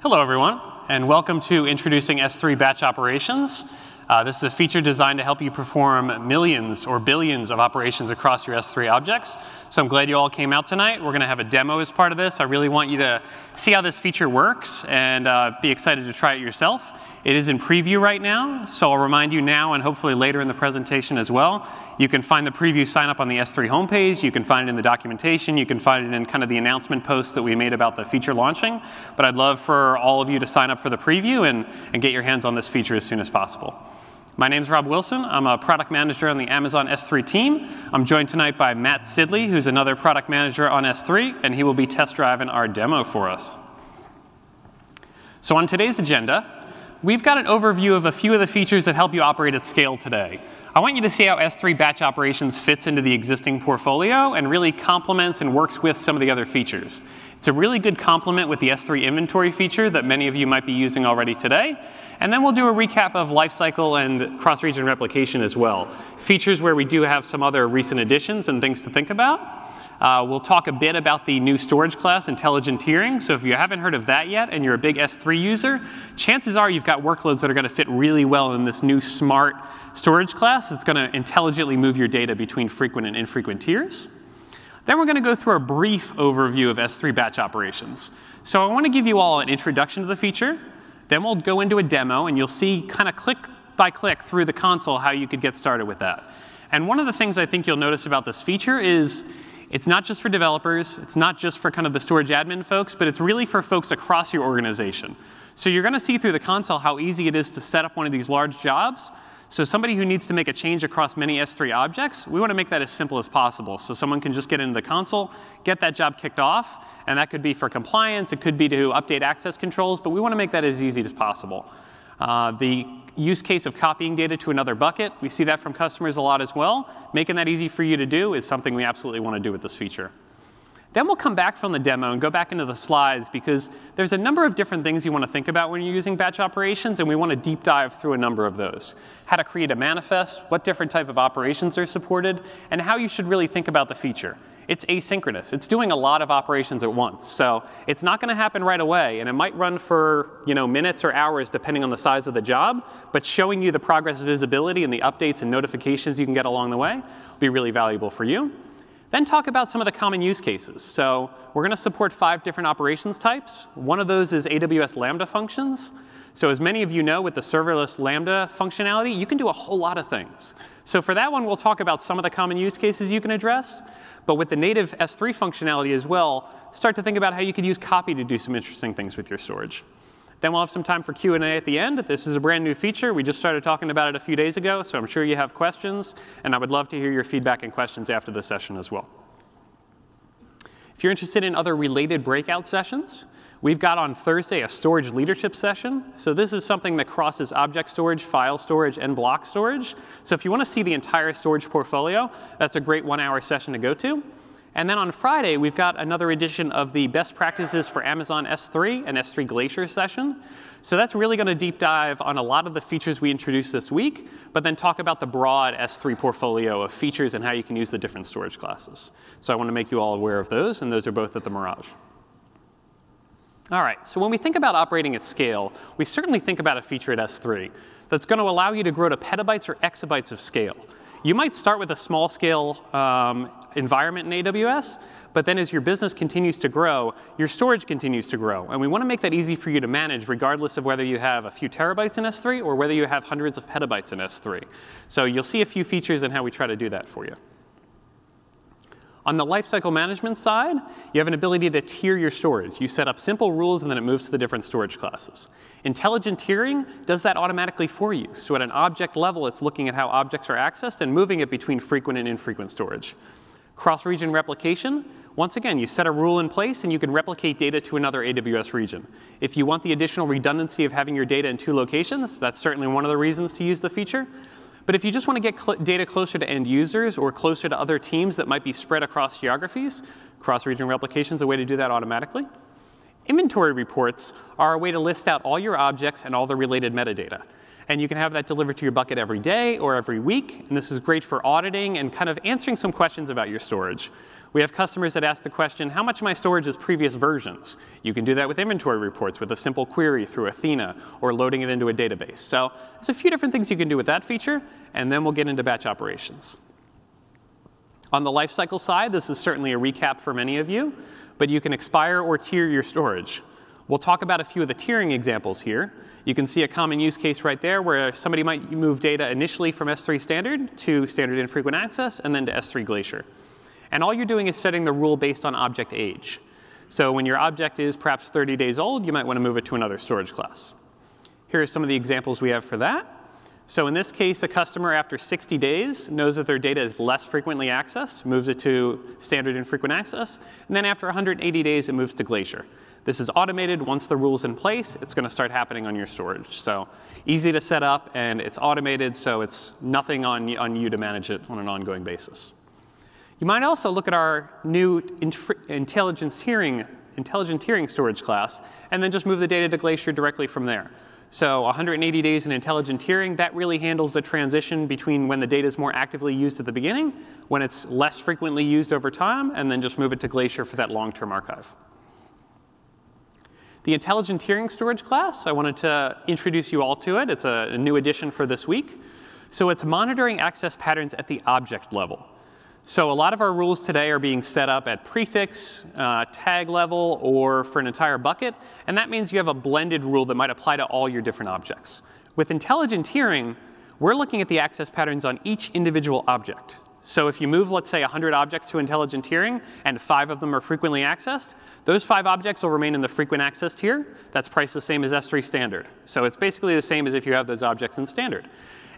Hello, everyone, and welcome to Introducing S3 Batch Operations. Uh, this is a feature designed to help you perform millions or billions of operations across your S3 objects. So I'm glad you all came out tonight. We're going to have a demo as part of this. I really want you to see how this feature works and uh, be excited to try it yourself. It is in preview right now, so I'll remind you now and hopefully later in the presentation as well. You can find the preview sign up on the S3 homepage. You can find it in the documentation. You can find it in kind of the announcement post that we made about the feature launching. But I'd love for all of you to sign up for the preview and, and get your hands on this feature as soon as possible. My name is Rob Wilson. I'm a product manager on the Amazon S3 team. I'm joined tonight by Matt Sidley, who's another product manager on S3, and he will be test driving our demo for us. So on today's agenda, we've got an overview of a few of the features that help you operate at scale today. I want you to see how S3 batch operations fits into the existing portfolio and really complements and works with some of the other features. It's a really good complement with the S3 inventory feature that many of you might be using already today. And then we'll do a recap of lifecycle and cross-region replication as well. Features where we do have some other recent additions and things to think about. Uh, we'll talk a bit about the new storage class, intelligent tiering. So if you haven't heard of that yet and you're a big S3 user, chances are you've got workloads that are going to fit really well in this new smart storage class. It's going to intelligently move your data between frequent and infrequent tiers. Then we're going to go through a brief overview of S3 batch operations. So I want to give you all an introduction to the feature. Then we'll go into a demo, and you'll see kind of click by click through the console how you could get started with that. And one of the things I think you'll notice about this feature is it's not just for developers, it's not just for kind of the storage admin folks, but it's really for folks across your organization. So you're going to see through the console how easy it is to set up one of these large jobs. So somebody who needs to make a change across many S3 objects, we want to make that as simple as possible. So someone can just get into the console, get that job kicked off, and that could be for compliance, it could be to update access controls, but we want to make that as easy as possible. Uh, the use case of copying data to another bucket, we see that from customers a lot as well. Making that easy for you to do is something we absolutely want to do with this feature. Then we'll come back from the demo and go back into the slides because there's a number of different things you want to think about when you're using batch operations, and we want to deep dive through a number of those. How to create a manifest, what different type of operations are supported, and how you should really think about the feature it's asynchronous. It's doing a lot of operations at once. So it's not going to happen right away, and it might run for you know, minutes or hours depending on the size of the job, but showing you the progress visibility and the updates and notifications you can get along the way will be really valuable for you. Then talk about some of the common use cases. So we're going to support five different operations types. One of those is AWS Lambda functions. So as many of you know, with the serverless Lambda functionality, you can do a whole lot of things. So for that one, we'll talk about some of the common use cases you can address. But with the native S3 functionality as well, start to think about how you could use copy to do some interesting things with your storage. Then we'll have some time for Q&A at the end. This is a brand new feature. We just started talking about it a few days ago, so I'm sure you have questions, and I would love to hear your feedback and questions after the session as well. If you're interested in other related breakout sessions, We've got on Thursday a storage leadership session. So this is something that crosses object storage, file storage, and block storage. So if you want to see the entire storage portfolio, that's a great one-hour session to go to. And then on Friday, we've got another edition of the best practices for Amazon S3 and S3 Glacier session. So that's really going to deep dive on a lot of the features we introduced this week, but then talk about the broad S3 portfolio of features and how you can use the different storage classes. So I want to make you all aware of those, and those are both at the Mirage. All right, so when we think about operating at scale, we certainly think about a feature at S3 that's going to allow you to grow to petabytes or exabytes of scale. You might start with a small scale um, environment in AWS, but then as your business continues to grow, your storage continues to grow. And we want to make that easy for you to manage regardless of whether you have a few terabytes in S3 or whether you have hundreds of petabytes in S3. So you'll see a few features and how we try to do that for you. On the lifecycle management side, you have an ability to tier your storage. You set up simple rules, and then it moves to the different storage classes. Intelligent tiering does that automatically for you. So at an object level, it's looking at how objects are accessed and moving it between frequent and infrequent storage. Cross-region replication, once again, you set a rule in place and you can replicate data to another AWS region. If you want the additional redundancy of having your data in two locations, that's certainly one of the reasons to use the feature. But if you just want to get cl data closer to end users or closer to other teams that might be spread across geographies, cross-region replication is a way to do that automatically. Inventory reports are a way to list out all your objects and all the related metadata. And you can have that delivered to your bucket every day or every week. And this is great for auditing and kind of answering some questions about your storage. We have customers that ask the question, how much of my storage is previous versions? You can do that with inventory reports with a simple query through Athena or loading it into a database. So there's a few different things you can do with that feature, and then we'll get into batch operations. On the lifecycle side, this is certainly a recap for many of you, but you can expire or tier your storage. We'll talk about a few of the tiering examples here. You can see a common use case right there where somebody might move data initially from S3 standard to standard infrequent access and then to S3 Glacier. And all you're doing is setting the rule based on object age. So when your object is perhaps 30 days old, you might want to move it to another storage class. Here are some of the examples we have for that. So in this case, a customer after 60 days knows that their data is less frequently accessed, moves it to standard infrequent access, and then after 180 days, it moves to Glacier. This is automated. Once the rule's in place, it's going to start happening on your storage. So easy to set up, and it's automated, so it's nothing on, on you to manage it on an ongoing basis. You might also look at our new intelligence tiering, intelligent tiering storage class, and then just move the data to Glacier directly from there. So 180 days in intelligent tiering, that really handles the transition between when the data is more actively used at the beginning, when it's less frequently used over time, and then just move it to Glacier for that long-term archive. The intelligent tiering storage class, I wanted to introduce you all to it. It's a new addition for this week. So it's monitoring access patterns at the object level. So a lot of our rules today are being set up at prefix, uh, tag level, or for an entire bucket. And that means you have a blended rule that might apply to all your different objects. With intelligent tiering, we're looking at the access patterns on each individual object. So if you move, let's say, 100 objects to intelligent tiering, and five of them are frequently accessed, those five objects will remain in the frequent access tier. That's priced the same as S3 standard. So it's basically the same as if you have those objects in standard.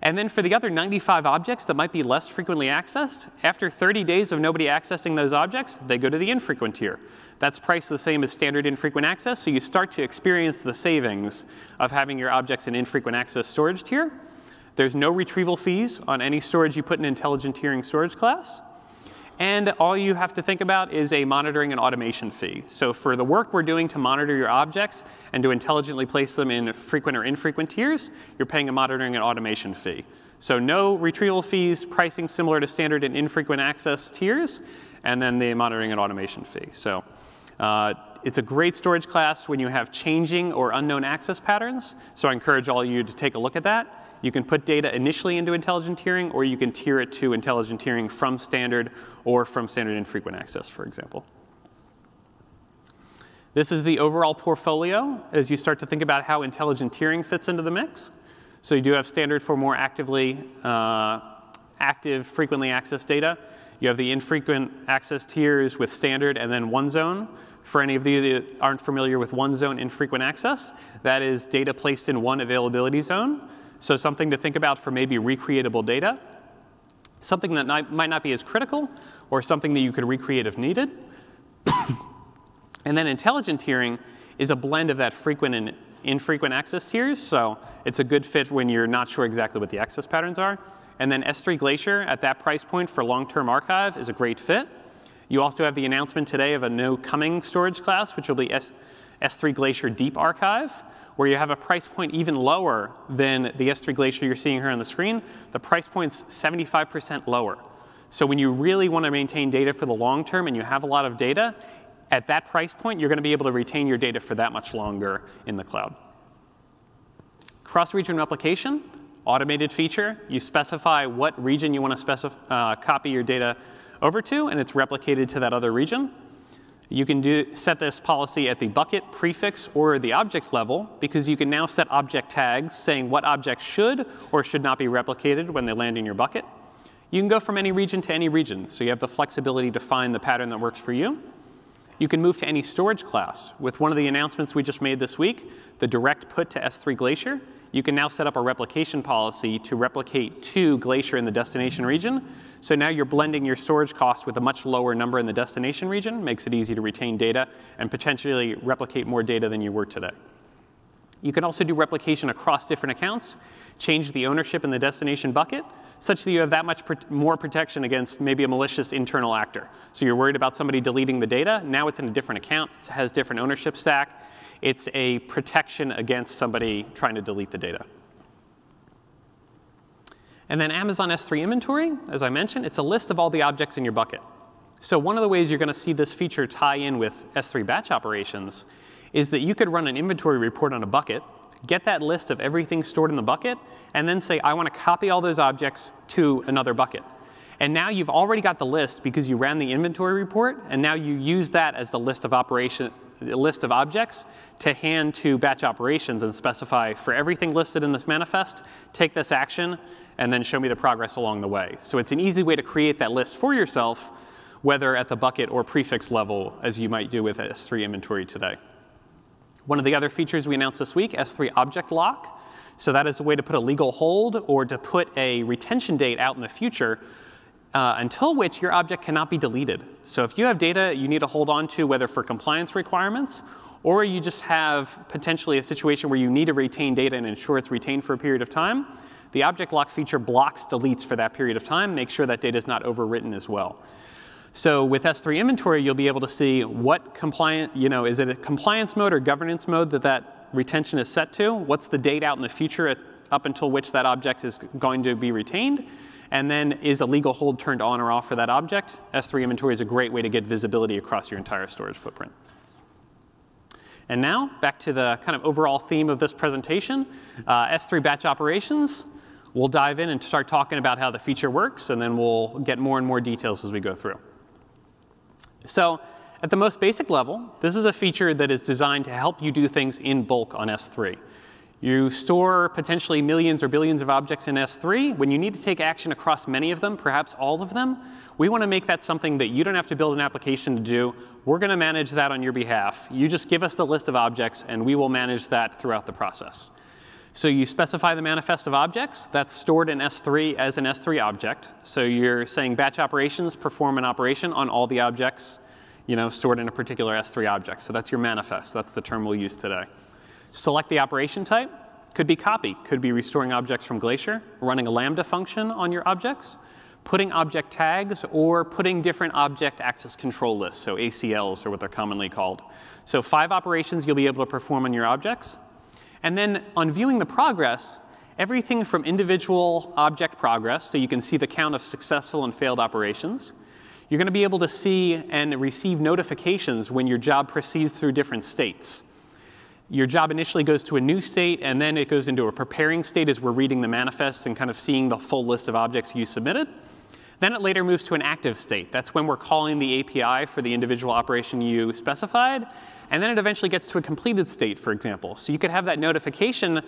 And then for the other 95 objects that might be less frequently accessed, after 30 days of nobody accessing those objects, they go to the infrequent tier. That's priced the same as standard infrequent access, so you start to experience the savings of having your objects in infrequent access storage tier. There's no retrieval fees on any storage you put in intelligent tiering storage class. And all you have to think about is a monitoring and automation fee. So for the work we're doing to monitor your objects and to intelligently place them in frequent or infrequent tiers, you're paying a monitoring and automation fee. So no retrieval fees, pricing similar to standard and infrequent access tiers, and then the monitoring and automation fee. So uh, it's a great storage class when you have changing or unknown access patterns. So I encourage all of you to take a look at that. You can put data initially into intelligent tiering, or you can tier it to intelligent tiering from standard or from standard infrequent access, for example. This is the overall portfolio as you start to think about how intelligent tiering fits into the mix. So you do have standard for more actively uh, active, frequently accessed data. You have the infrequent access tiers with standard and then one zone. For any of you that aren't familiar with one zone infrequent access, that is data placed in one availability zone. So something to think about for maybe recreatable data, something that might not be as critical, or something that you could recreate if needed. and then intelligent tiering is a blend of that frequent and infrequent access tiers. So it's a good fit when you're not sure exactly what the access patterns are. And then S3 Glacier at that price point for long-term archive is a great fit. You also have the announcement today of a new coming storage class, which will be S S3 Glacier Deep Archive where you have a price point even lower than the S3 Glacier you're seeing here on the screen. The price point's 75% lower. So when you really want to maintain data for the long term and you have a lot of data, at that price point, you're going to be able to retain your data for that much longer in the cloud. Cross-region replication, automated feature. You specify what region you want to uh, copy your data over to, and it's replicated to that other region. You can do, set this policy at the bucket, prefix, or the object level because you can now set object tags saying what objects should or should not be replicated when they land in your bucket. You can go from any region to any region, so you have the flexibility to find the pattern that works for you. You can move to any storage class. With one of the announcements we just made this week, the direct put to S3 Glacier, you can now set up a replication policy to replicate to Glacier in the destination region so now you're blending your storage costs with a much lower number in the destination region, makes it easy to retain data and potentially replicate more data than you were today. You can also do replication across different accounts, change the ownership in the destination bucket, such that you have that much more protection against maybe a malicious internal actor. So you're worried about somebody deleting the data. Now it's in a different account. It has different ownership stack. It's a protection against somebody trying to delete the data. And then Amazon S3 inventory, as I mentioned, it's a list of all the objects in your bucket. So one of the ways you're going to see this feature tie in with S3 batch operations is that you could run an inventory report on a bucket, get that list of everything stored in the bucket, and then say, I want to copy all those objects to another bucket. And now you've already got the list because you ran the inventory report, and now you use that as the list of operation, list of objects to hand to batch operations and specify for everything listed in this manifest, take this action, and then show me the progress along the way. So it's an easy way to create that list for yourself, whether at the bucket or prefix level, as you might do with S3 inventory today. One of the other features we announced this week, S3 Object Lock. So that is a way to put a legal hold or to put a retention date out in the future uh, until which your object cannot be deleted. So if you have data you need to hold on to, whether for compliance requirements, or you just have potentially a situation where you need to retain data and ensure it's retained for a period of time, the object lock feature blocks deletes for that period of time, make sure that data is not overwritten as well. So with S3 inventory, you'll be able to see what compliant, you know, is it a compliance mode or governance mode that that retention is set to? What's the date out in the future at, up until which that object is going to be retained? And then is a legal hold turned on or off for that object? S3 inventory is a great way to get visibility across your entire storage footprint. And now, back to the kind of overall theme of this presentation, uh, S3 batch operations. We'll dive in and start talking about how the feature works, and then we'll get more and more details as we go through. So at the most basic level, this is a feature that is designed to help you do things in bulk on S3. You store potentially millions or billions of objects in S3. When you need to take action across many of them, perhaps all of them, we want to make that something that you don't have to build an application to do. We're going to manage that on your behalf. You just give us the list of objects, and we will manage that throughout the process. So you specify the manifest of objects. That's stored in S3 as an S3 object. So you're saying batch operations perform an operation on all the objects you know, stored in a particular S3 object. So that's your manifest. That's the term we'll use today. Select the operation type. Could be copy, could be restoring objects from Glacier, running a Lambda function on your objects, putting object tags, or putting different object access control lists, so ACLs are what they're commonly called. So five operations you'll be able to perform on your objects. And then on viewing the progress, everything from individual object progress, so you can see the count of successful and failed operations. You're going to be able to see and receive notifications when your job proceeds through different states your job initially goes to a new state, and then it goes into a preparing state as we're reading the manifest and kind of seeing the full list of objects you submitted. Then it later moves to an active state. That's when we're calling the API for the individual operation you specified. And then it eventually gets to a completed state, for example. So you could have that notification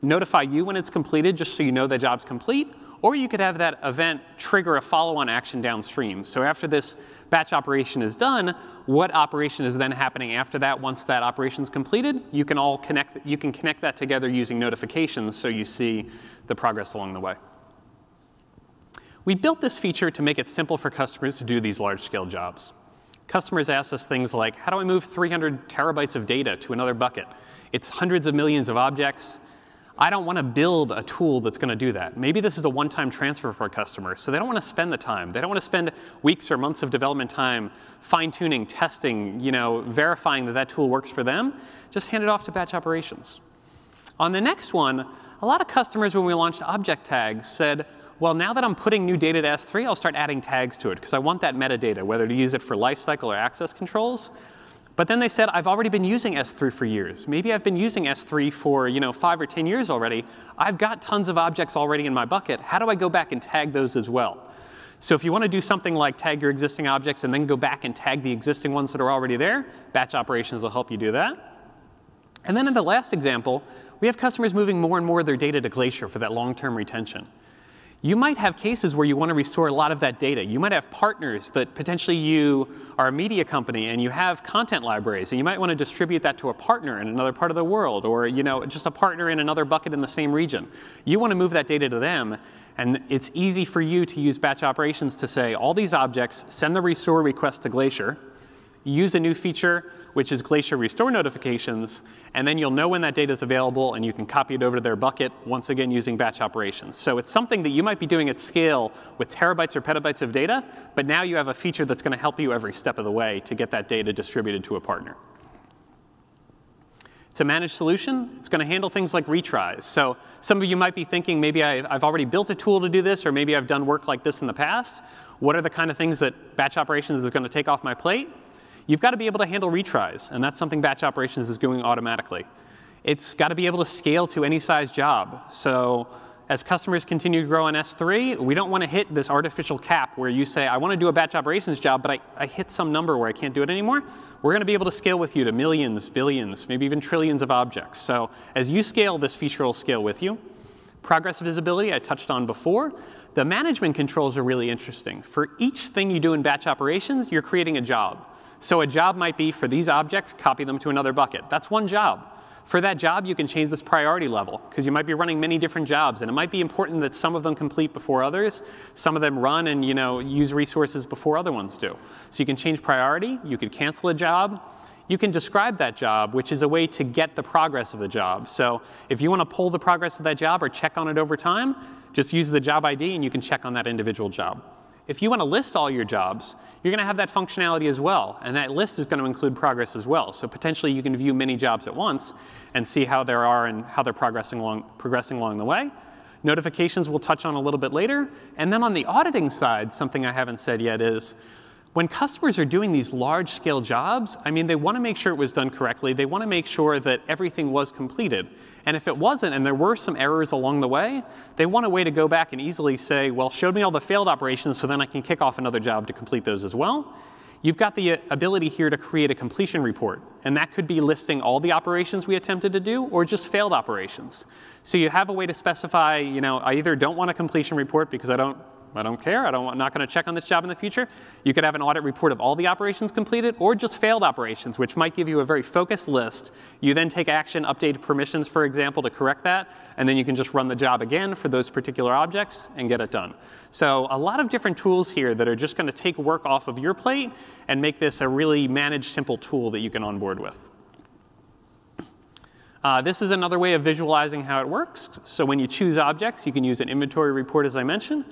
notify you when it's completed, just so you know the job's complete. Or you could have that event trigger a follow-on action downstream. So after this batch operation is done, what operation is then happening after that once that operation is completed? You can all connect, you can connect that together using notifications so you see the progress along the way. We built this feature to make it simple for customers to do these large-scale jobs. Customers ask us things like, how do I move 300 terabytes of data to another bucket? It's hundreds of millions of objects. I don't want to build a tool that's going to do that. Maybe this is a one-time transfer for a customer, so they don't want to spend the time. They don't want to spend weeks or months of development time fine-tuning, testing, you know, verifying that that tool works for them. Just hand it off to batch operations. On the next one, a lot of customers, when we launched object tags, said, well, now that I'm putting new data to S3, I'll start adding tags to it because I want that metadata, whether to use it for lifecycle or access controls. But then they said, I've already been using S3 for years. Maybe I've been using S3 for you know, five or 10 years already. I've got tons of objects already in my bucket. How do I go back and tag those as well? So if you want to do something like tag your existing objects and then go back and tag the existing ones that are already there, batch operations will help you do that. And then in the last example, we have customers moving more and more of their data to Glacier for that long-term retention. You might have cases where you want to restore a lot of that data. You might have partners that potentially you are a media company and you have content libraries and you might want to distribute that to a partner in another part of the world or you know, just a partner in another bucket in the same region. You want to move that data to them and it's easy for you to use batch operations to say all these objects, send the restore request to Glacier, use a new feature which is Glacier restore notifications, and then you'll know when that data is available and you can copy it over to their bucket, once again using batch operations. So it's something that you might be doing at scale with terabytes or petabytes of data, but now you have a feature that's going to help you every step of the way to get that data distributed to a partner. It's a managed solution. It's going to handle things like retries. So some of you might be thinking, maybe I've already built a tool to do this, or maybe I've done work like this in the past. What are the kind of things that batch operations is going to take off my plate? You've got to be able to handle retries, and that's something batch operations is doing automatically. It's got to be able to scale to any size job. So as customers continue to grow on S3, we don't want to hit this artificial cap where you say, I want to do a batch operations job, but I, I hit some number where I can't do it anymore. We're going to be able to scale with you to millions, billions, maybe even trillions of objects. So as you scale, this feature will scale with you. Progress visibility, I touched on before. The management controls are really interesting. For each thing you do in batch operations, you're creating a job. So a job might be for these objects, copy them to another bucket. That's one job. For that job, you can change this priority level because you might be running many different jobs, and it might be important that some of them complete before others, some of them run and you know use resources before other ones do. So you can change priority. You could cancel a job. You can describe that job, which is a way to get the progress of the job. So if you want to pull the progress of that job or check on it over time, just use the job ID and you can check on that individual job. If you want to list all your jobs, you're going to have that functionality as well. And that list is going to include progress as well. So potentially you can view many jobs at once and see how there are and how they're progressing along, progressing along the way. Notifications we'll touch on a little bit later. And then on the auditing side, something I haven't said yet is when customers are doing these large scale jobs, I mean, they want to make sure it was done correctly. They want to make sure that everything was completed. And if it wasn't, and there were some errors along the way, they want a way to go back and easily say, well, show me all the failed operations so then I can kick off another job to complete those as well. You've got the uh, ability here to create a completion report. And that could be listing all the operations we attempted to do or just failed operations. So you have a way to specify, you know, I either don't want a completion report because I don't I don't care. I don't, I'm not going to check on this job in the future. You could have an audit report of all the operations completed or just failed operations, which might give you a very focused list. You then take action, update permissions, for example, to correct that, and then you can just run the job again for those particular objects and get it done. So a lot of different tools here that are just going to take work off of your plate and make this a really managed, simple tool that you can onboard with. Uh, this is another way of visualizing how it works. So when you choose objects, you can use an inventory report, as I mentioned.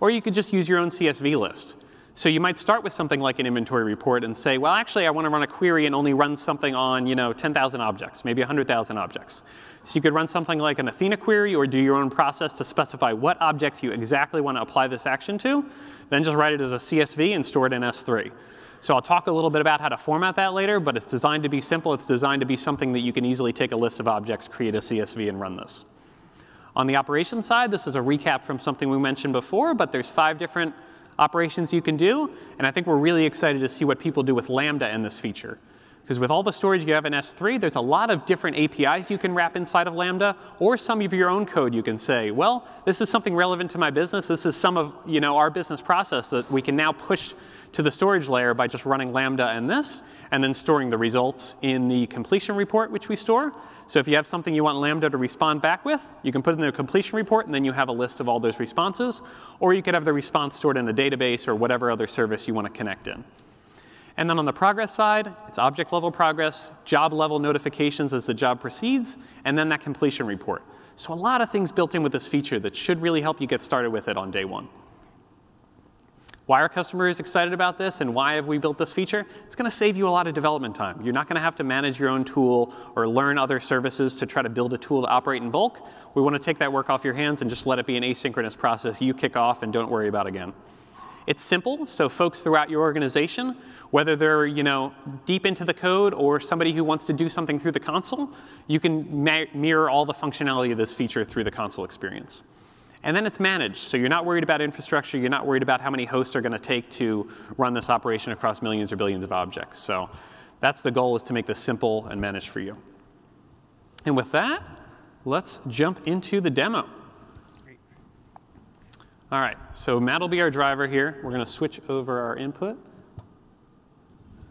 Or you could just use your own CSV list. So you might start with something like an inventory report and say, well, actually, I want to run a query and only run something on you know, 10,000 objects, maybe 100,000 objects. So you could run something like an Athena query or do your own process to specify what objects you exactly want to apply this action to, then just write it as a CSV and store it in S3. So I'll talk a little bit about how to format that later, but it's designed to be simple. It's designed to be something that you can easily take a list of objects, create a CSV, and run this. On the operations side, this is a recap from something we mentioned before, but there's five different operations you can do. And I think we're really excited to see what people do with Lambda in this feature. Because with all the storage you have in S3, there's a lot of different APIs you can wrap inside of Lambda, or some of your own code you can say, well, this is something relevant to my business. This is some of you know, our business process that we can now push to the storage layer by just running Lambda and this, and then storing the results in the completion report, which we store. So if you have something you want Lambda to respond back with, you can put in the completion report, and then you have a list of all those responses. Or you could have the response stored in a database or whatever other service you want to connect in. And then on the progress side, it's object level progress, job level notifications as the job proceeds, and then that completion report. So a lot of things built in with this feature that should really help you get started with it on day one. Why are customers excited about this and why have we built this feature? It's going to save you a lot of development time. You're not going to have to manage your own tool or learn other services to try to build a tool to operate in bulk. We want to take that work off your hands and just let it be an asynchronous process you kick off and don't worry about again. It's simple, so folks throughout your organization, whether they're you know, deep into the code or somebody who wants to do something through the console, you can mirror all the functionality of this feature through the console experience. And then it's managed. So you're not worried about infrastructure. You're not worried about how many hosts are going to take to run this operation across millions or billions of objects. So that's the goal is to make this simple and managed for you. And with that, let's jump into the demo. All right, so Matt will be our driver here. We're going to switch over our input.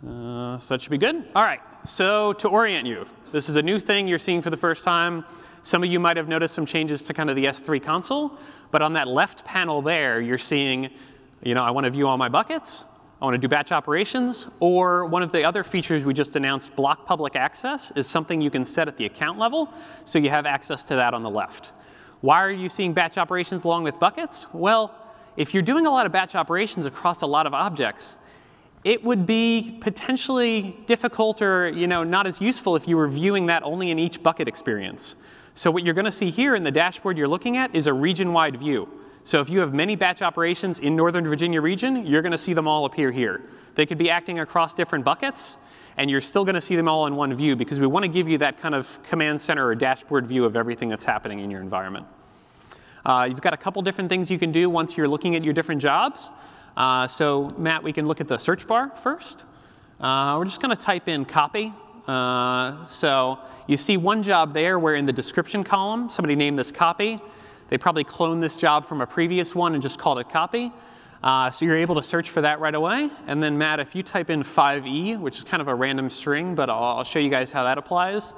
Uh, so that should be good. All right, so to orient you, this is a new thing you're seeing for the first time. Some of you might have noticed some changes to kind of the S3 console, but on that left panel there, you're seeing, you know, I want to view all my buckets, I want to do batch operations, or one of the other features we just announced, block public access, is something you can set at the account level, so you have access to that on the left. Why are you seeing batch operations along with buckets? Well, if you're doing a lot of batch operations across a lot of objects, it would be potentially difficult or you know, not as useful if you were viewing that only in each bucket experience. So what you're going to see here in the dashboard you're looking at is a region-wide view. So if you have many batch operations in Northern Virginia region, you're going to see them all appear here. They could be acting across different buckets, and you're still going to see them all in one view because we want to give you that kind of command center or dashboard view of everything that's happening in your environment. Uh, you've got a couple different things you can do once you're looking at your different jobs. Uh, so Matt, we can look at the search bar first. Uh, we're just going to type in copy. Uh, so you see one job there where in the description column, somebody named this copy. They probably cloned this job from a previous one and just called it copy. Uh, so you're able to search for that right away. And then Matt, if you type in 5e, which is kind of a random string, but I'll, I'll show you guys how that applies.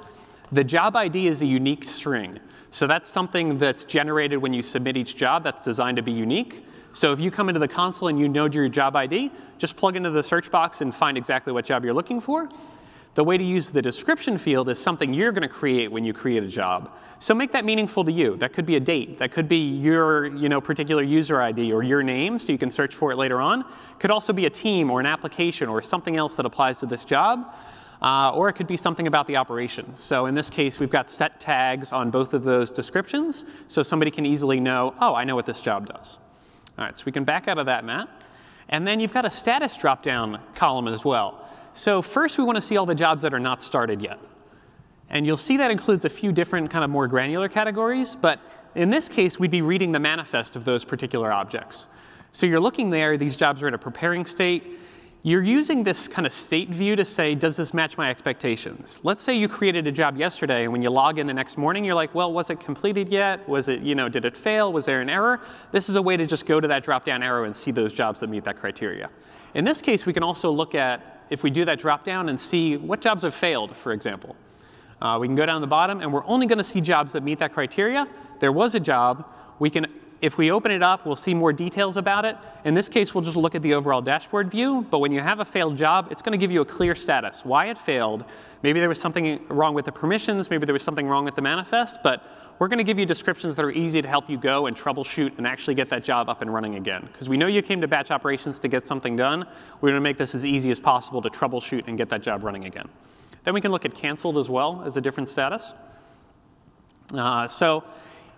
The job ID is a unique string. So that's something that's generated when you submit each job that's designed to be unique. So if you come into the console and you know your job ID, just plug into the search box and find exactly what job you're looking for. The way to use the description field is something you're going to create when you create a job. So make that meaningful to you. That could be a date. That could be your you know, particular user ID or your name, so you can search for it later on. Could also be a team or an application or something else that applies to this job. Uh, or it could be something about the operation. So in this case, we've got set tags on both of those descriptions, so somebody can easily know, oh, I know what this job does. All right, so we can back out of that, Matt. And then you've got a status drop-down column as well. So first, we want to see all the jobs that are not started yet. And you'll see that includes a few different kind of more granular categories. But in this case, we'd be reading the manifest of those particular objects. So you're looking there, these jobs are in a preparing state. You're using this kind of state view to say, does this match my expectations? Let's say you created a job yesterday, and when you log in the next morning, you're like, well, was it completed yet? Was it, you know, did it fail? Was there an error? This is a way to just go to that drop-down arrow and see those jobs that meet that criteria. In this case, we can also look at, if we do that drop-down and see what jobs have failed, for example. Uh, we can go down the bottom, and we're only going to see jobs that meet that criteria. There was a job. We can, if we open it up, we'll see more details about it. In this case, we'll just look at the overall dashboard view. But when you have a failed job, it's going to give you a clear status, why it failed. Maybe there was something wrong with the permissions. Maybe there was something wrong with the manifest. But we're going to give you descriptions that are easy to help you go and troubleshoot and actually get that job up and running again. Because we know you came to batch operations to get something done. We're going to make this as easy as possible to troubleshoot and get that job running again. Then we can look at canceled as well as a different status. Uh, so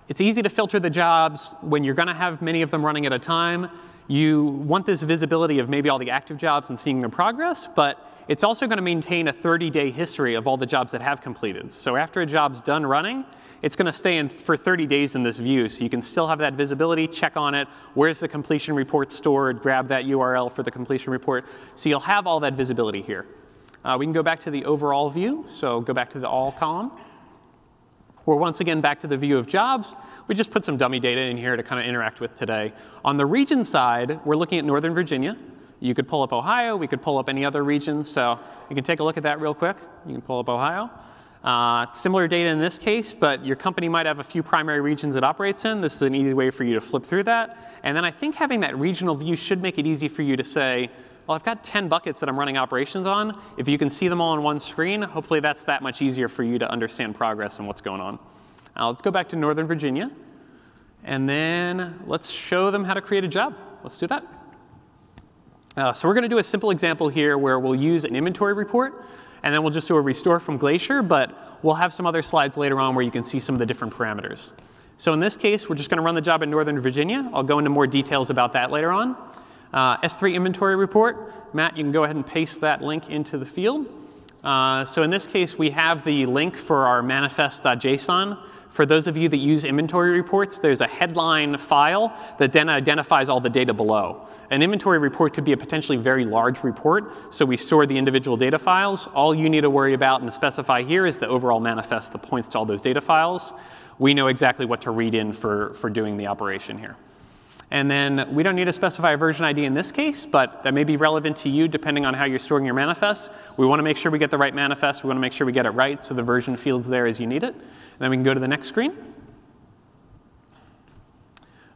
it's easy to filter the jobs when you're going to have many of them running at a time. You want this visibility of maybe all the active jobs and seeing their progress, but it's also going to maintain a 30-day history of all the jobs that have completed. So after a job's done running, it's going to stay in for 30 days in this view. So you can still have that visibility, check on it. Where's the completion report stored? Grab that URL for the completion report. So you'll have all that visibility here. Uh, we can go back to the overall view. So go back to the all column. We're once again back to the view of jobs. We just put some dummy data in here to kind of interact with today. On the region side, we're looking at Northern Virginia. You could pull up Ohio. We could pull up any other region. So you can take a look at that real quick. You can pull up Ohio. Uh, similar data in this case, but your company might have a few primary regions it operates in. This is an easy way for you to flip through that. And then I think having that regional view should make it easy for you to say, well, I've got 10 buckets that I'm running operations on. If you can see them all on one screen, hopefully that's that much easier for you to understand progress and what's going on. Now let's go back to Northern Virginia. And then let's show them how to create a job. Let's do that. Uh, so we're going to do a simple example here where we'll use an inventory report. And then we'll just do a restore from Glacier. But we'll have some other slides later on where you can see some of the different parameters. So in this case, we're just going to run the job in Northern Virginia. I'll go into more details about that later on. Uh, S3 inventory report. Matt, you can go ahead and paste that link into the field. Uh, so in this case, we have the link for our manifest.json. For those of you that use inventory reports, there's a headline file that then identifies all the data below. An inventory report could be a potentially very large report, so we store the individual data files. All you need to worry about and specify here is the overall manifest that points to all those data files. We know exactly what to read in for, for doing the operation here. And then we don't need to specify a version ID in this case, but that may be relevant to you depending on how you're storing your manifest. We want to make sure we get the right manifest. We want to make sure we get it right, so the version field's there as you need it. And then we can go to the next screen.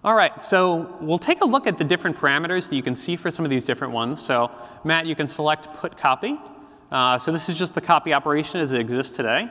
All right, so we'll take a look at the different parameters that you can see for some of these different ones. So Matt, you can select put copy. Uh, so this is just the copy operation as it exists today.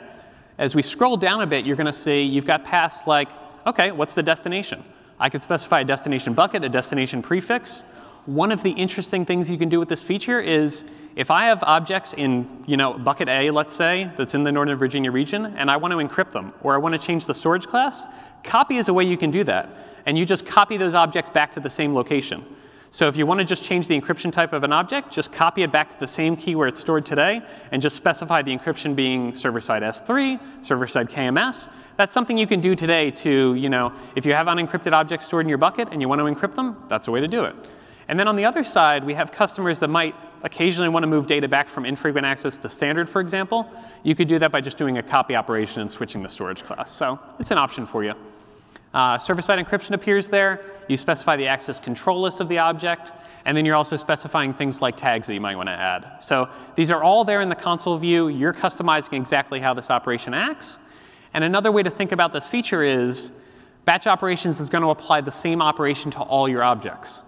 As we scroll down a bit, you're going to see you've got paths like, OK, what's the destination? I could specify a destination bucket, a destination prefix. one of the interesting things you can do with this feature is if I have objects in you know, bucket A, let's say, that's in the Northern Virginia region, and I want to encrypt them, or I want to change the storage class, copy is a way you can do that. And you just copy those objects back to the same location. So if you want to just change the encryption type of an object, just copy it back to the same key where it's stored today, and just specify the encryption being server-side S3, server-side KMS. That's something you can do today to, you know, if you have unencrypted objects stored in your bucket and you want to encrypt them, that's a way to do it. And then on the other side, we have customers that might occasionally want to move data back from infrequent access to standard, for example. You could do that by just doing a copy operation and switching the storage class. So it's an option for you. Uh, Server-side encryption appears there. You specify the access control list of the object. And then you're also specifying things like tags that you might want to add. So these are all there in the console view. You're customizing exactly how this operation acts. And another way to think about this feature is batch operations is going to apply the same operation to all your objects.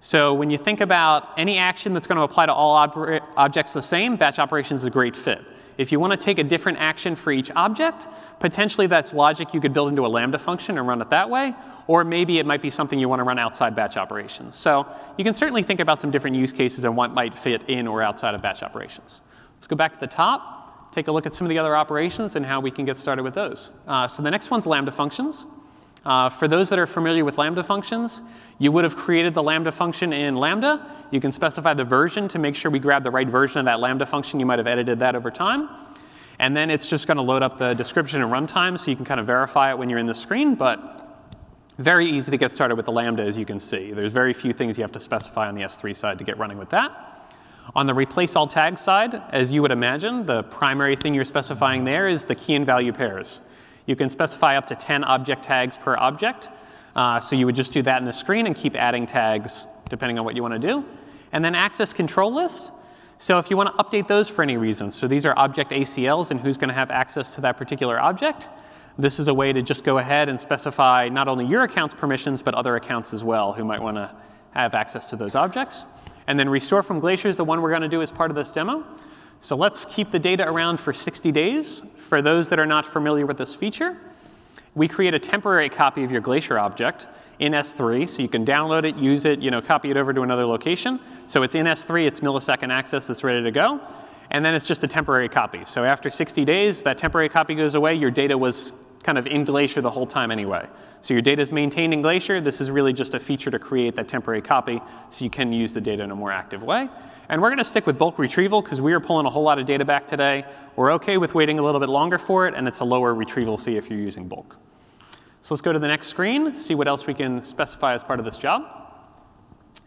So when you think about any action that's going to apply to all ob objects the same, batch operations is a great fit. If you want to take a different action for each object, potentially that's logic you could build into a Lambda function and run it that way. Or maybe it might be something you want to run outside batch operations. So you can certainly think about some different use cases and what might fit in or outside of batch operations. Let's go back to the top, take a look at some of the other operations and how we can get started with those. Uh, so the next one's Lambda functions. Uh, for those that are familiar with Lambda functions, you would have created the Lambda function in Lambda. You can specify the version to make sure we grab the right version of that Lambda function. You might have edited that over time. And then it's just going to load up the description and runtime, so you can kind of verify it when you're in the screen. But very easy to get started with the Lambda, as you can see. There's very few things you have to specify on the S3 side to get running with that. On the replace all tags side, as you would imagine, the primary thing you're specifying there is the key and value pairs. You can specify up to 10 object tags per object. Uh, so you would just do that in the screen and keep adding tags depending on what you want to do. And then access control list. So if you want to update those for any reason, so these are object ACLs and who's going to have access to that particular object, this is a way to just go ahead and specify not only your account's permissions, but other accounts as well who might want to have access to those objects. And then restore from Glacier is the one we're going to do as part of this demo. So let's keep the data around for 60 days. For those that are not familiar with this feature, we create a temporary copy of your Glacier object in S3, so you can download it, use it, you know, copy it over to another location. So it's in S3, it's millisecond access, it's ready to go. And then it's just a temporary copy. So after 60 days, that temporary copy goes away. Your data was kind of in Glacier the whole time anyway. So your data is maintained in Glacier. This is really just a feature to create that temporary copy so you can use the data in a more active way. And we're going to stick with bulk retrieval because we are pulling a whole lot of data back today. We're OK with waiting a little bit longer for it, and it's a lower retrieval fee if you're using bulk. So let's go to the next screen, see what else we can specify as part of this job.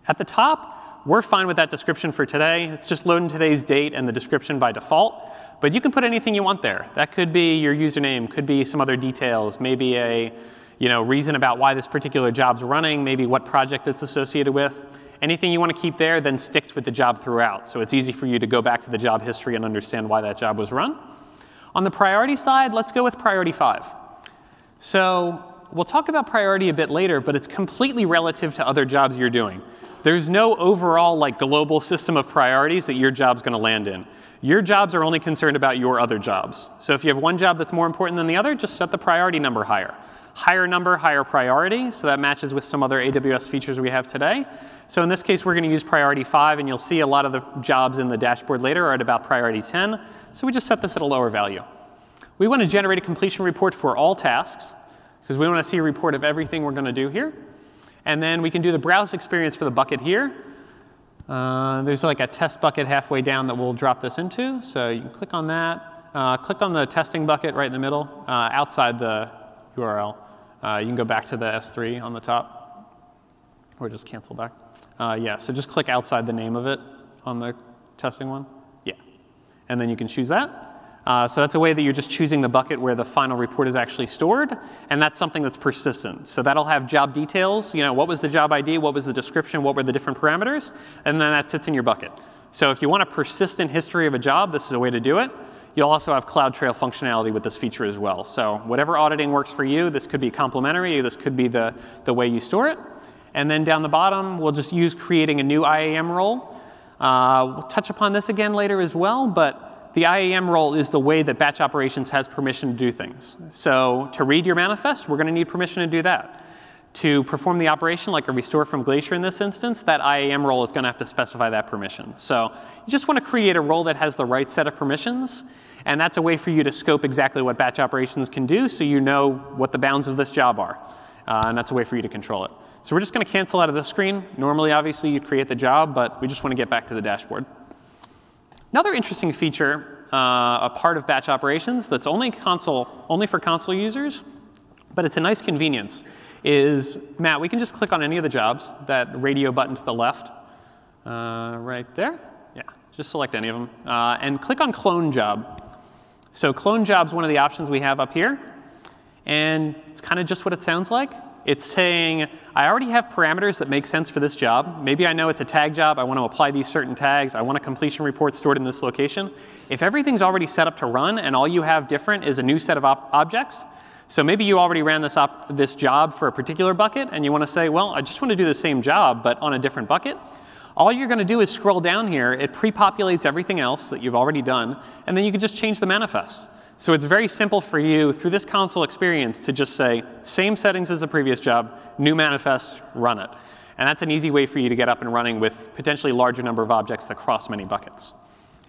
At the top, we're fine with that description for today. It's just loading today's date and the description by default. But you can put anything you want there. That could be your username, could be some other details, maybe a you know, reason about why this particular job's running, maybe what project it's associated with. Anything you want to keep there then sticks with the job throughout. So it's easy for you to go back to the job history and understand why that job was run. On the priority side, let's go with priority five. So we'll talk about priority a bit later, but it's completely relative to other jobs you're doing. There's no overall like global system of priorities that your job's going to land in. Your jobs are only concerned about your other jobs. So if you have one job that's more important than the other, just set the priority number higher. Higher number, higher priority, so that matches with some other AWS features we have today. So in this case, we're going to use priority 5, and you'll see a lot of the jobs in the dashboard later are at about priority 10. So we just set this at a lower value. We want to generate a completion report for all tasks, because we want to see a report of everything we're going to do here. And then we can do the browse experience for the bucket here. Uh, there's like a test bucket halfway down that we'll drop this into. So you can click on that. Uh, click on the testing bucket right in the middle, uh, outside the URL. Uh, you can go back to the S3 on the top, or just cancel back. Uh, yeah, so just click outside the name of it on the testing one. Yeah. And then you can choose that. Uh, so that's a way that you're just choosing the bucket where the final report is actually stored, and that's something that's persistent. So that'll have job details, you know, what was the job ID, what was the description, what were the different parameters, and then that sits in your bucket. So if you want a persistent history of a job, this is a way to do it. You'll also have CloudTrail functionality with this feature as well. So whatever auditing works for you, this could be complementary, this could be the, the way you store it. And then down the bottom, we'll just use creating a new IAM role. Uh, we'll touch upon this again later as well, but the IAM role is the way that batch operations has permission to do things. So to read your manifest, we're going to need permission to do that. To perform the operation, like a restore from Glacier in this instance, that IAM role is going to have to specify that permission. So you just want to create a role that has the right set of permissions. And that's a way for you to scope exactly what batch operations can do so you know what the bounds of this job are. Uh, and that's a way for you to control it. So we're just going to cancel out of this screen. Normally, obviously, you create the job, but we just want to get back to the dashboard. Another interesting feature, uh, a part of batch operations that's only console, only for console users, but it's a nice convenience, is, Matt, we can just click on any of the jobs, that radio button to the left, uh, right there. Yeah, just select any of them. Uh, and click on clone job. So clone job is one of the options we have up here. And it's kind of just what it sounds like. It's saying, I already have parameters that make sense for this job. Maybe I know it's a tag job. I want to apply these certain tags. I want a completion report stored in this location. If everything's already set up to run and all you have different is a new set of objects, so maybe you already ran this, this job for a particular bucket and you want to say, well, I just want to do the same job but on a different bucket. All you're going to do is scroll down here. It pre-populates everything else that you've already done, and then you can just change the manifest. So it's very simple for you through this console experience to just say, same settings as the previous job, new manifest, run it. And that's an easy way for you to get up and running with potentially larger number of objects that cross many buckets.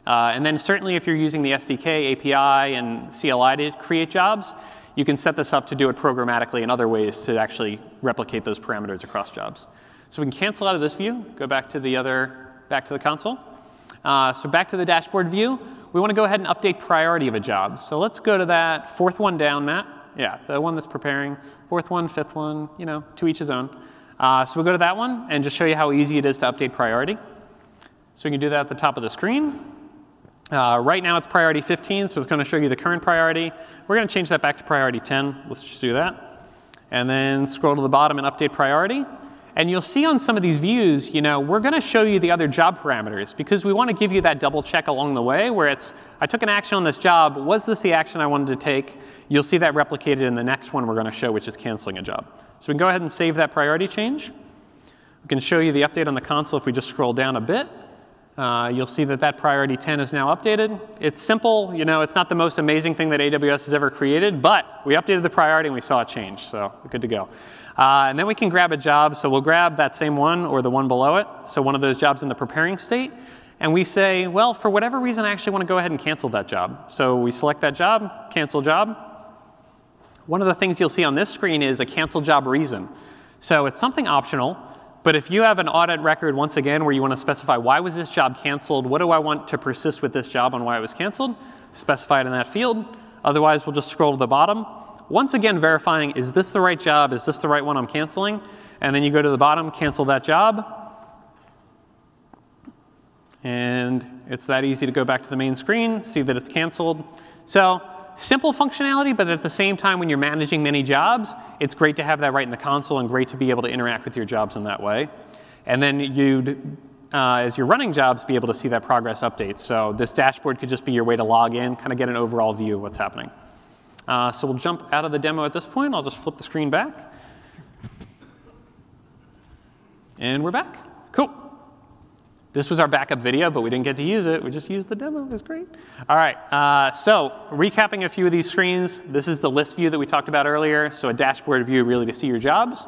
Uh, and then certainly if you're using the SDK, API, and CLI to create jobs, you can set this up to do it programmatically in other ways to actually replicate those parameters across jobs. So we can cancel out of this view, go back to the other, back to the console. Uh, so back to the dashboard view, we want to go ahead and update priority of a job. So let's go to that fourth one down, Matt. Yeah, the one that's preparing. Fourth one, fifth one, you know, to each his own. Uh, so we'll go to that one and just show you how easy it is to update priority. So we can do that at the top of the screen. Uh, right now it's priority 15, so it's going to show you the current priority. We're going to change that back to priority 10. Let's just do that. And then scroll to the bottom and update priority. And you'll see on some of these views, you know, we're going to show you the other job parameters because we want to give you that double check along the way where it's, I took an action on this job. Was this the action I wanted to take? You'll see that replicated in the next one we're going to show, which is canceling a job. So we can go ahead and save that priority change. We can show you the update on the console if we just scroll down a bit. Uh, you'll see that that priority 10 is now updated. It's simple, you know, it's not the most amazing thing that AWS has ever created, but we updated the priority and we saw a change, so we're good to go. Uh, and then we can grab a job. So we'll grab that same one or the one below it. So one of those jobs in the preparing state. And we say, well, for whatever reason, I actually want to go ahead and cancel that job. So we select that job, cancel job. One of the things you'll see on this screen is a cancel job reason. So it's something optional. But if you have an audit record, once again, where you want to specify why was this job canceled, what do I want to persist with this job on why it was canceled, specify it in that field. Otherwise, we'll just scroll to the bottom once again verifying, is this the right job? Is this the right one I'm canceling? And then you go to the bottom, cancel that job. And it's that easy to go back to the main screen, see that it's canceled. So simple functionality, but at the same time, when you're managing many jobs, it's great to have that right in the console and great to be able to interact with your jobs in that way. And then you'd, uh, as you're running jobs, be able to see that progress update. So this dashboard could just be your way to log in, kind of get an overall view of what's happening. Uh, so we'll jump out of the demo at this point. I'll just flip the screen back. And we're back. Cool. This was our backup video, but we didn't get to use it. We just used the demo. It was great. All right. Uh, so recapping a few of these screens, this is the list view that we talked about earlier. So a dashboard view really to see your jobs.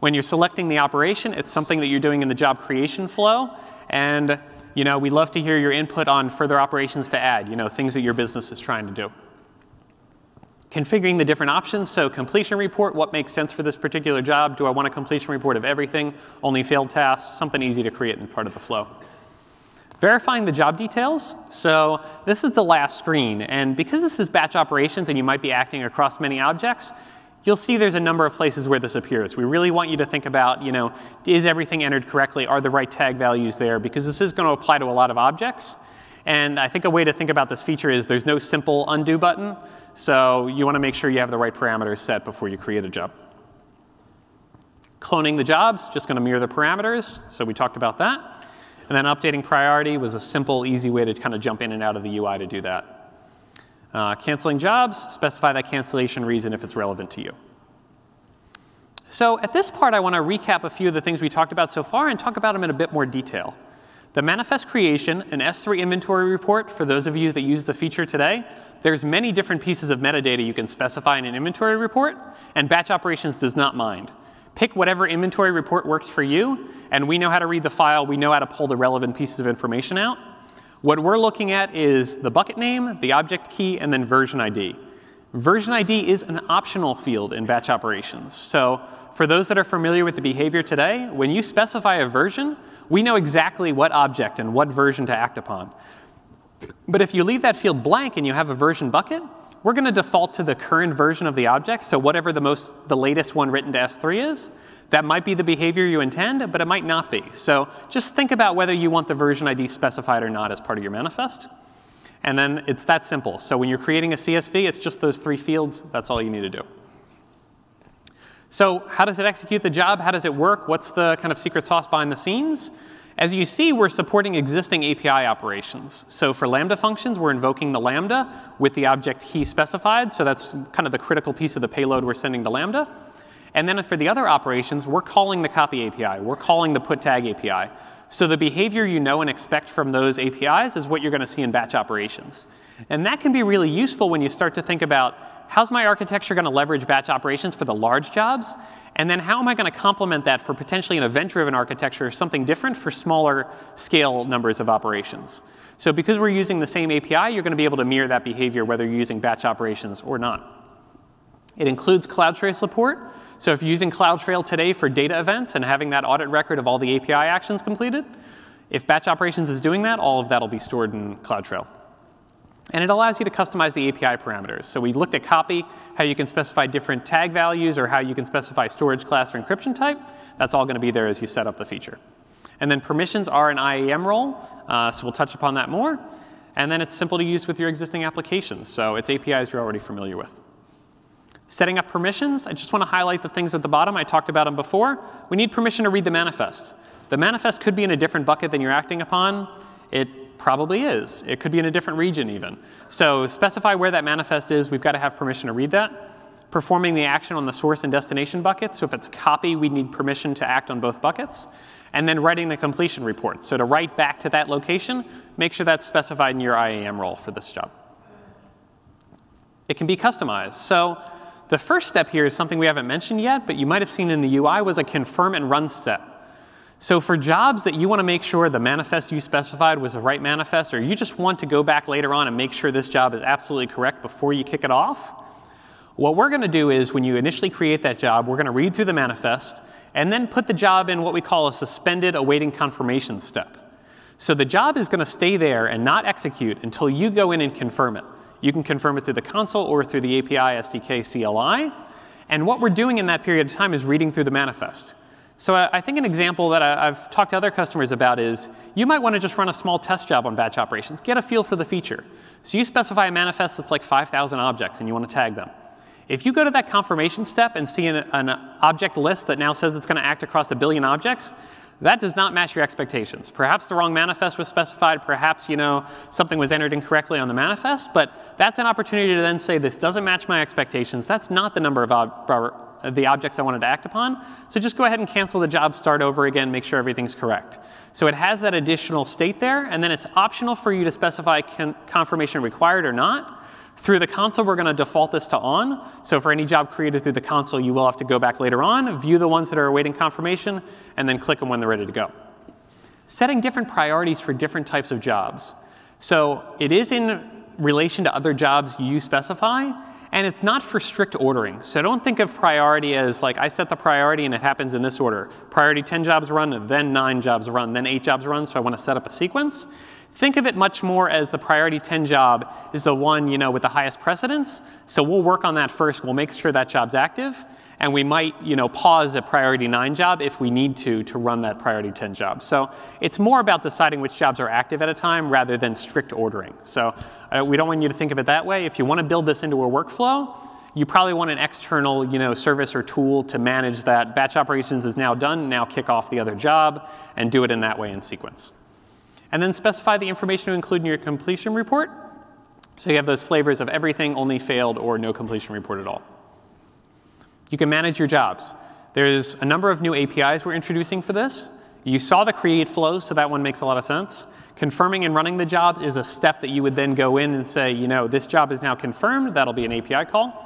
When you're selecting the operation, it's something that you're doing in the job creation flow. And you know, we love to hear your input on further operations to add, you know, things that your business is trying to do configuring the different options. So completion report, what makes sense for this particular job? Do I want a completion report of everything, only failed tasks? Something easy to create in part of the flow. Verifying the job details. So this is the last screen. And because this is batch operations and you might be acting across many objects, you'll see there's a number of places where this appears. We really want you to think about, you know, is everything entered correctly? Are the right tag values there? Because this is going to apply to a lot of objects. And I think a way to think about this feature is there's no simple undo button. So you want to make sure you have the right parameters set before you create a job. Cloning the jobs, just going to mirror the parameters. So we talked about that. And then updating priority was a simple, easy way to kind of jump in and out of the UI to do that. Uh, canceling jobs, specify that cancellation reason if it's relevant to you. So at this part, I want to recap a few of the things we talked about so far and talk about them in a bit more detail. The manifest creation, an S3 inventory report, for those of you that use the feature today, there's many different pieces of metadata you can specify in an inventory report, and batch operations does not mind. Pick whatever inventory report works for you, and we know how to read the file. We know how to pull the relevant pieces of information out. What we're looking at is the bucket name, the object key, and then version ID. Version ID is an optional field in batch operations. So for those that are familiar with the behavior today, when you specify a version, we know exactly what object and what version to act upon. But if you leave that field blank and you have a version bucket, we're going to default to the current version of the object. So whatever the most the latest one written to S3 is, that might be the behavior you intend, but it might not be. So just think about whether you want the version ID specified or not as part of your manifest. And then it's that simple. So when you're creating a CSV, it's just those three fields. That's all you need to do. So how does it execute the job? How does it work? What's the kind of secret sauce behind the scenes? As you see, we're supporting existing API operations. So for Lambda functions, we're invoking the Lambda with the object key specified. So that's kind of the critical piece of the payload we're sending to Lambda. And then for the other operations, we're calling the copy API. We're calling the put tag API. So the behavior you know and expect from those APIs is what you're going to see in batch operations. And that can be really useful when you start to think about how's my architecture going to leverage batch operations for the large jobs? And then how am I going to complement that for potentially an event-driven architecture or something different for smaller scale numbers of operations? So because we're using the same API, you're going to be able to mirror that behavior whether you're using batch operations or not. It includes CloudTrail support. So if you're using CloudTrail today for data events and having that audit record of all the API actions completed, if batch operations is doing that, all of that will be stored in CloudTrail. And it allows you to customize the API parameters. So we looked at copy, how you can specify different tag values or how you can specify storage class or encryption type. That's all going to be there as you set up the feature. And then permissions are an IAM role, uh, so we'll touch upon that more. And then it's simple to use with your existing applications. So it's APIs you're already familiar with. Setting up permissions, I just want to highlight the things at the bottom. I talked about them before. We need permission to read the manifest. The manifest could be in a different bucket than you're acting upon. It probably is. It could be in a different region even. So specify where that manifest is. We've got to have permission to read that. Performing the action on the source and destination bucket. So if it's a copy, we need permission to act on both buckets. And then writing the completion report. So to write back to that location, make sure that's specified in your IAM role for this job. It can be customized. So the first step here is something we haven't mentioned yet, but you might have seen in the UI was a confirm and run step. So for jobs that you want to make sure the manifest you specified was the right manifest, or you just want to go back later on and make sure this job is absolutely correct before you kick it off, what we're going to do is when you initially create that job, we're going to read through the manifest and then put the job in what we call a suspended awaiting confirmation step. So the job is going to stay there and not execute until you go in and confirm it. You can confirm it through the console or through the API SDK CLI. And what we're doing in that period of time is reading through the manifest. So I think an example that I've talked to other customers about is you might want to just run a small test job on batch operations, get a feel for the feature. So you specify a manifest that's like 5,000 objects and you want to tag them. If you go to that confirmation step and see an, an object list that now says it's going to act across a billion objects, that does not match your expectations. Perhaps the wrong manifest was specified, perhaps you know something was entered incorrectly on the manifest, but that's an opportunity to then say this doesn't match my expectations. That's not the number of ob the objects I wanted to act upon. So just go ahead and cancel the job, start over again, make sure everything's correct. So it has that additional state there, and then it's optional for you to specify confirmation required or not. Through the console, we're going to default this to on. So for any job created through the console, you will have to go back later on, view the ones that are awaiting confirmation, and then click them when they're ready to go. Setting different priorities for different types of jobs. So it is in relation to other jobs you specify, and it's not for strict ordering. So don't think of priority as like I set the priority and it happens in this order. Priority 10 jobs run, then 9 jobs run, then 8 jobs run, so I want to set up a sequence. Think of it much more as the priority 10 job is the one you know, with the highest precedence. So we'll work on that first. We'll make sure that job's active. And we might you know, pause a priority 9 job if we need to to run that priority 10 job. So it's more about deciding which jobs are active at a time rather than strict ordering. So uh, we don't want you to think of it that way. If you want to build this into a workflow, you probably want an external you know, service or tool to manage that batch operations is now done, now kick off the other job, and do it in that way in sequence. And then specify the information to include in your completion report. So you have those flavors of everything, only failed, or no completion report at all. You can manage your jobs. There's a number of new APIs we're introducing for this. You saw the create flows, so that one makes a lot of sense. Confirming and running the jobs is a step that you would then go in and say, you know, this job is now confirmed. That'll be an API call.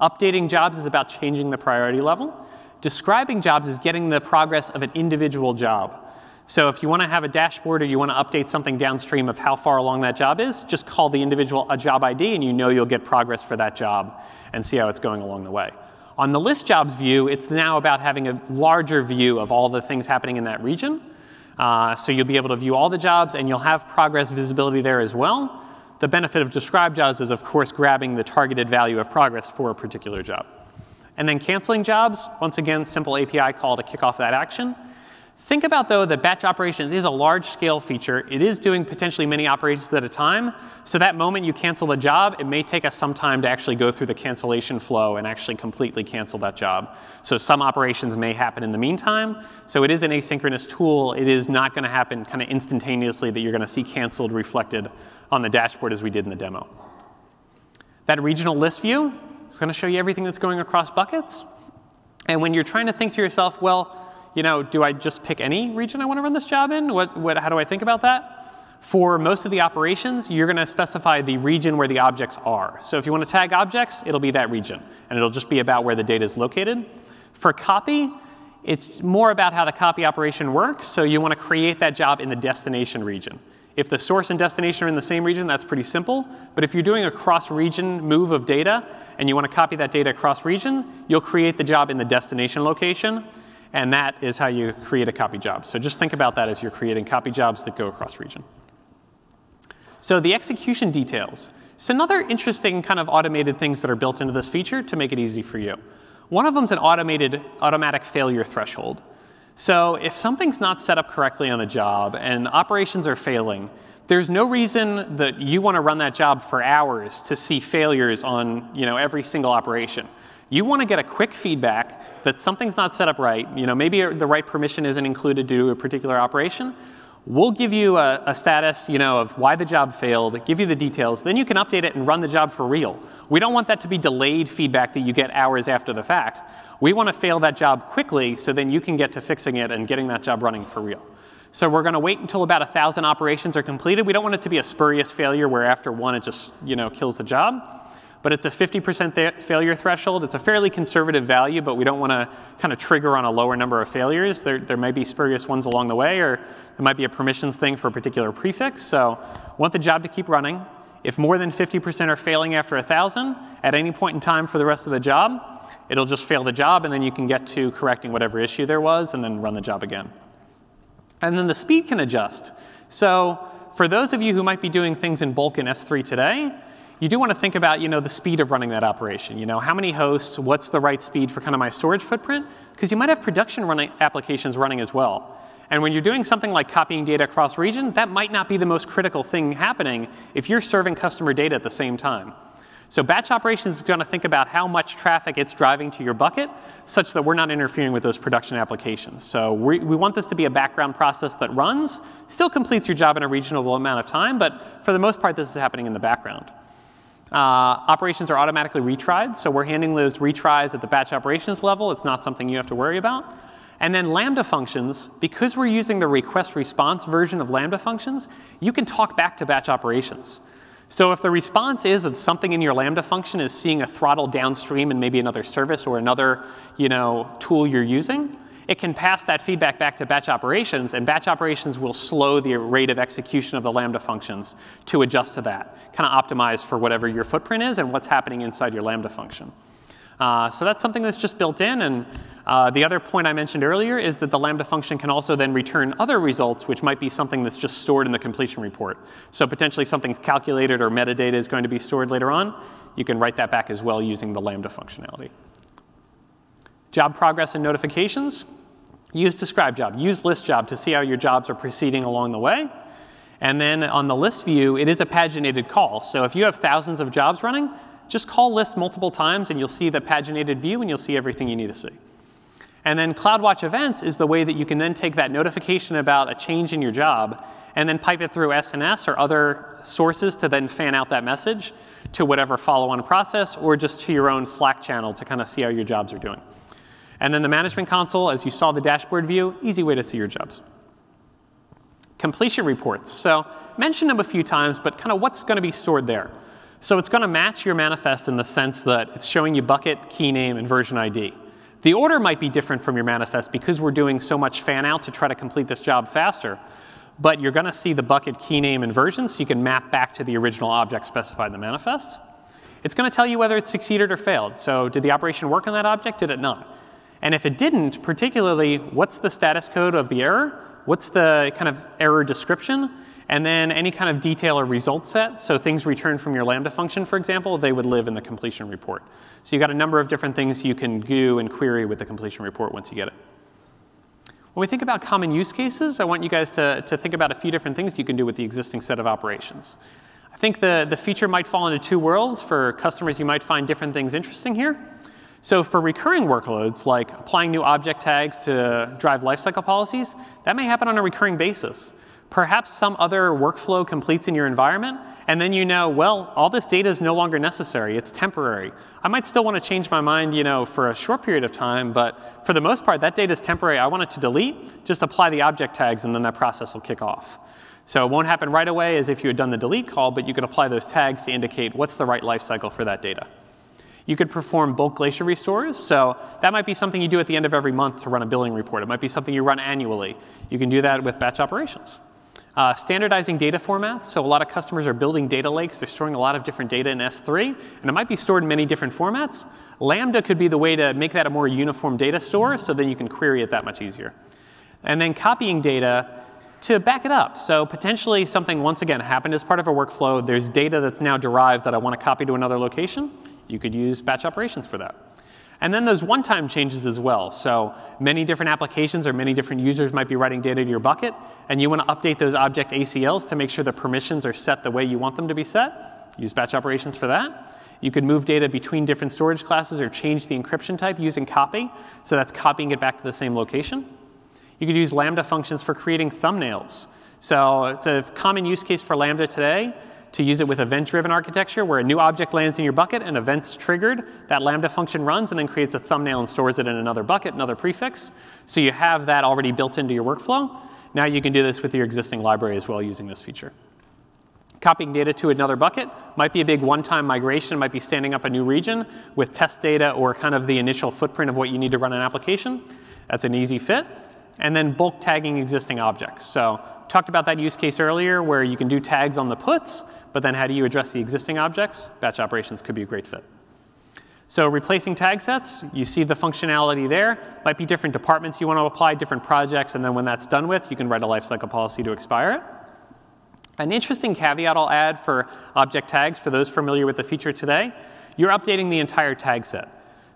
Updating jobs is about changing the priority level. Describing jobs is getting the progress of an individual job. So if you want to have a dashboard or you want to update something downstream of how far along that job is, just call the individual a job ID and you know you'll get progress for that job and see how it's going along the way. On the list jobs view, it's now about having a larger view of all the things happening in that region. Uh, so you'll be able to view all the jobs and you'll have progress visibility there as well. The benefit of describe jobs is, of course, grabbing the targeted value of progress for a particular job. And then canceling jobs, once again, simple API call to kick off that action. Think about, though, that batch operations is a large-scale feature. It is doing potentially many operations at a time. So that moment you cancel a job, it may take us some time to actually go through the cancellation flow and actually completely cancel that job. So some operations may happen in the meantime. So it is an asynchronous tool. It is not going to happen kind of instantaneously that you're going to see canceled reflected on the dashboard as we did in the demo. That regional list view is going to show you everything that's going across buckets. And when you're trying to think to yourself, well, you know, do I just pick any region I want to run this job in? What, what, how do I think about that? For most of the operations, you're going to specify the region where the objects are. So if you want to tag objects, it'll be that region. And it'll just be about where the data is located. For copy, it's more about how the copy operation works. So you want to create that job in the destination region. If the source and destination are in the same region, that's pretty simple. But if you're doing a cross-region move of data and you want to copy that data across region, you'll create the job in the destination location. And that is how you create a copy job. So just think about that as you're creating copy jobs that go across region. So the execution details. So another interesting kind of automated things that are built into this feature to make it easy for you. One of them is an automated automatic failure threshold. So if something's not set up correctly on the job and operations are failing, there's no reason that you want to run that job for hours to see failures on you know, every single operation. You want to get a quick feedback that something's not set up right. You know, maybe the right permission isn't included due to a particular operation. We'll give you a, a, status you know, of why the job failed, give you the details, then you can update it and run the job for real. We don't want that to be delayed feedback that you get hours after the fact. We want to fail that job quickly so then you can get to fixing it and getting that job running for real. So we're going to wait until about 1,000 operations are completed. We don't want it to be a spurious failure where after one it just you know, kills the job but it's a 50% failure threshold. It's a fairly conservative value, but we don't want to kind of trigger on a lower number of failures. There, there may be spurious ones along the way, or there might be a permissions thing for a particular prefix. So want the job to keep running. If more than 50% are failing after 1,000, at any point in time for the rest of the job, it'll just fail the job, and then you can get to correcting whatever issue there was, and then run the job again. And then the speed can adjust. So for those of you who might be doing things in bulk in S3 today, you do want to think about you know, the speed of running that operation. You know, how many hosts, what's the right speed for kind of my storage footprint? Because you might have production running applications running as well. And when you're doing something like copying data across region, that might not be the most critical thing happening if you're serving customer data at the same time. So batch operations is going to think about how much traffic it's driving to your bucket such that we're not interfering with those production applications. So we, we want this to be a background process that runs, still completes your job in a reasonable amount of time, but for the most part, this is happening in the background. Uh, operations are automatically retried, so we're handling those retries at the batch operations level. It's not something you have to worry about. And then Lambda functions, because we're using the request response version of Lambda functions, you can talk back to batch operations. So if the response is that something in your Lambda function is seeing a throttle downstream in maybe another service or another you know, tool you're using, it can pass that feedback back to batch operations, and batch operations will slow the rate of execution of the Lambda functions to adjust to that, kind of optimize for whatever your footprint is and what's happening inside your Lambda function. Uh, so that's something that's just built in. And uh, the other point I mentioned earlier is that the Lambda function can also then return other results, which might be something that's just stored in the completion report. So potentially something's calculated or metadata is going to be stored later on. You can write that back as well using the Lambda functionality. Job progress and notifications. Use describe job, use list job to see how your jobs are proceeding along the way. And then on the list view, it is a paginated call. So if you have thousands of jobs running, just call list multiple times and you'll see the paginated view and you'll see everything you need to see. And then CloudWatch events is the way that you can then take that notification about a change in your job and then pipe it through SNS or other sources to then fan out that message to whatever follow-on process or just to your own Slack channel to kind of see how your jobs are doing. And then the management console, as you saw the dashboard view, easy way to see your jobs. Completion reports. So mentioned them a few times, but kind of what's going to be stored there. So it's going to match your manifest in the sense that it's showing you bucket, key name, and version ID. The order might be different from your manifest because we're doing so much fan out to try to complete this job faster. But you're going to see the bucket key name and version, so you can map back to the original object specified in the manifest. It's going to tell you whether it succeeded or failed. So did the operation work on that object? Did it not? And if it didn't, particularly, what's the status code of the error? What's the kind of error description? And then any kind of detail or result set. So things returned from your Lambda function, for example, they would live in the completion report. So you've got a number of different things you can do and query with the completion report once you get it. When we think about common use cases, I want you guys to, to think about a few different things you can do with the existing set of operations. I think the, the feature might fall into two worlds. For customers, you might find different things interesting here. So for recurring workloads, like applying new object tags to drive lifecycle policies, that may happen on a recurring basis. Perhaps some other workflow completes in your environment, and then you know, well, all this data is no longer necessary. It's temporary. I might still want to change my mind, you know, for a short period of time, but for the most part, that data is temporary. I want it to delete. Just apply the object tags, and then that process will kick off. So it won't happen right away as if you had done the delete call, but you can apply those tags to indicate what's the right lifecycle for that data. You could perform bulk Glacier restores. So that might be something you do at the end of every month to run a billing report. It might be something you run annually. You can do that with batch operations. Uh, standardizing data formats. So a lot of customers are building data lakes. They're storing a lot of different data in S3, and it might be stored in many different formats. Lambda could be the way to make that a more uniform data store, so then you can query it that much easier. And then copying data to back it up. So potentially something, once again, happened as part of a workflow. There's data that's now derived that I want to copy to another location. You could use batch operations for that. And then those one-time changes as well. So many different applications or many different users might be writing data to your bucket, and you want to update those object ACLs to make sure the permissions are set the way you want them to be set. Use batch operations for that. You could move data between different storage classes or change the encryption type using copy. So that's copying it back to the same location. You could use Lambda functions for creating thumbnails. So it's a common use case for Lambda today to use it with event-driven architecture where a new object lands in your bucket and events triggered, that Lambda function runs and then creates a thumbnail and stores it in another bucket, another prefix. So you have that already built into your workflow. Now you can do this with your existing library as well using this feature. Copying data to another bucket might be a big one-time migration, might be standing up a new region with test data or kind of the initial footprint of what you need to run an application. That's an easy fit. And then bulk tagging existing objects. So talked about that use case earlier where you can do tags on the puts, but then how do you address the existing objects? Batch operations could be a great fit. So replacing tag sets, you see the functionality there. Might be different departments you want to apply, different projects, and then when that's done with, you can write a lifecycle policy to expire it. An interesting caveat I'll add for object tags, for those familiar with the feature today, you're updating the entire tag set.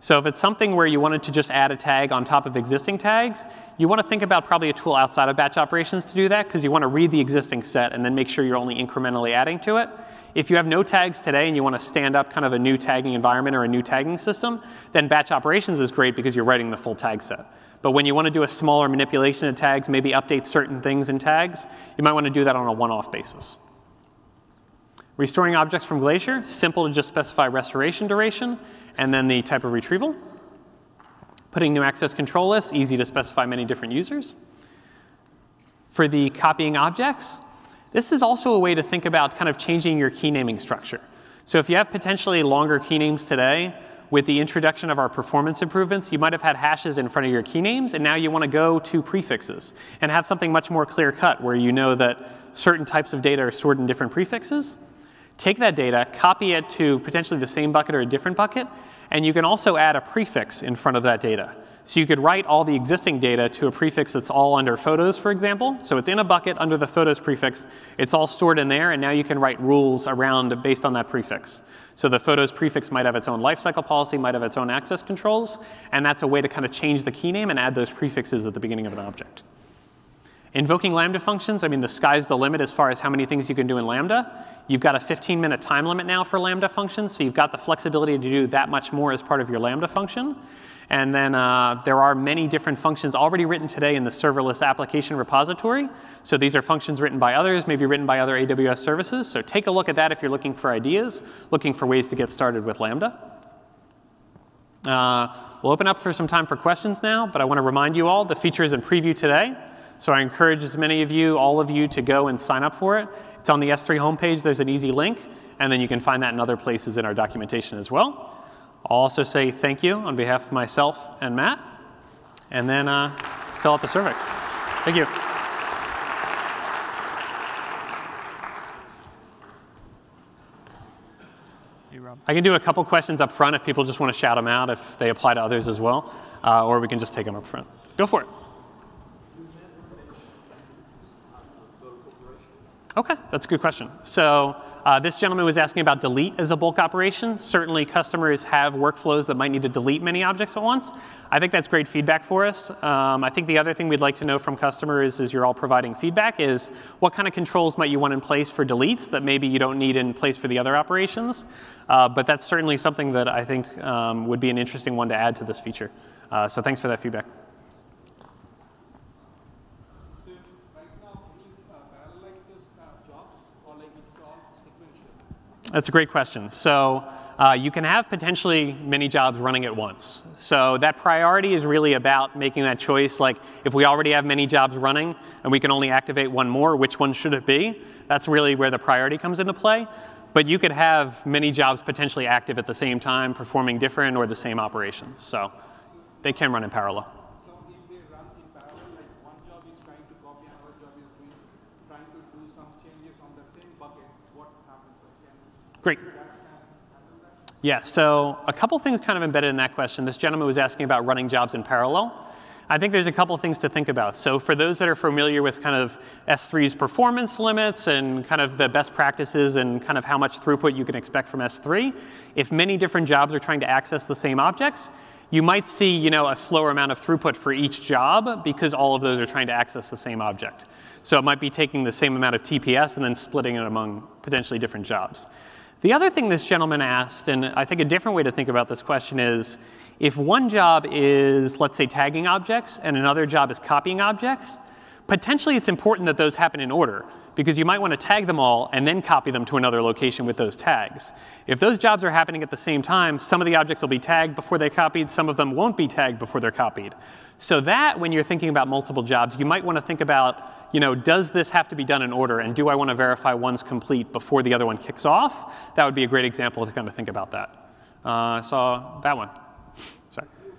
So if it's something where you wanted to just add a tag on top of existing tags, you want to think about probably a tool outside of batch operations to do that because you want to read the existing set and then make sure you're only incrementally adding to it. If you have no tags today and you want to stand up kind of a new tagging environment or a new tagging system, then batch operations is great because you're writing the full tag set. But when you want to do a smaller manipulation of tags, maybe update certain things in tags, you might want to do that on a one-off basis. Restoring objects from Glacier, simple to just specify restoration duration and then the type of retrieval. Putting new access control lists, easy to specify many different users. For the copying objects, this is also a way to think about kind of changing your key naming structure. So if you have potentially longer key names today, with the introduction of our performance improvements, you might have had hashes in front of your key names, and now you want to go to prefixes and have something much more clear cut where you know that certain types of data are stored in different prefixes. Take that data, copy it to potentially the same bucket or a different bucket, and you can also add a prefix in front of that data. So you could write all the existing data to a prefix that's all under photos, for example. So it's in a bucket under the photos prefix. It's all stored in there, and now you can write rules around based on that prefix. So the photos prefix might have its own lifecycle policy, might have its own access controls, and that's a way to kind of change the key name and add those prefixes at the beginning of an object. Invoking Lambda functions, I mean, the sky's the limit as far as how many things you can do in Lambda. You've got a 15 minute time limit now for Lambda functions, so you've got the flexibility to do that much more as part of your Lambda function. And then uh, there are many different functions already written today in the serverless application repository. So these are functions written by others, maybe written by other AWS services. So take a look at that if you're looking for ideas, looking for ways to get started with Lambda. Uh, we'll open up for some time for questions now, but I want to remind you all the feature is in preview today. So I encourage as many of you, all of you, to go and sign up for it. It's on the S3 homepage. There's an easy link, and then you can find that in other places in our documentation as well. I'll also say thank you on behalf of myself and Matt, and then uh, fill out the survey. Thank you. I can do a couple questions up front if people just want to shout them out, if they apply to others as well, uh, or we can just take them up front. Go for it. Okay, that's a good question. So uh, this gentleman was asking about delete as a bulk operation. Certainly customers have workflows that might need to delete many objects at once. I think that's great feedback for us. Um, I think the other thing we'd like to know from customers as you're all providing feedback is what kind of controls might you want in place for deletes that maybe you don't need in place for the other operations. Uh, but that's certainly something that I think um, would be an interesting one to add to this feature. Uh, so thanks for that feedback. That's a great question. So uh, you can have potentially many jobs running at once. So that priority is really about making that choice. Like if we already have many jobs running and we can only activate one more, which one should it be? That's really where the priority comes into play. But you could have many jobs potentially active at the same time, performing different or the same operations. So they can run in parallel. Great. Yeah, so a couple things kind of embedded in that question. This gentleman was asking about running jobs in parallel. I think there's a couple things to think about. So for those that are familiar with kind of S3's performance limits and kind of the best practices and kind of how much throughput you can expect from S3, if many different jobs are trying to access the same objects, you might see you know, a slower amount of throughput for each job because all of those are trying to access the same object. So it might be taking the same amount of TPS and then splitting it among potentially different jobs. The other thing this gentleman asked, and I think a different way to think about this question is, if one job is, let's say, tagging objects, and another job is copying objects, potentially it's important that those happen in order, because you might want to tag them all and then copy them to another location with those tags. If those jobs are happening at the same time, some of the objects will be tagged before they're copied, some of them won't be tagged before they're copied. So that, when you're thinking about multiple jobs, you might want to think about you know, does this have to be done in order? And do I want to verify one's complete before the other one kicks off? That would be a great example to kind of think about that. Uh, I saw that one. Sorry. Do you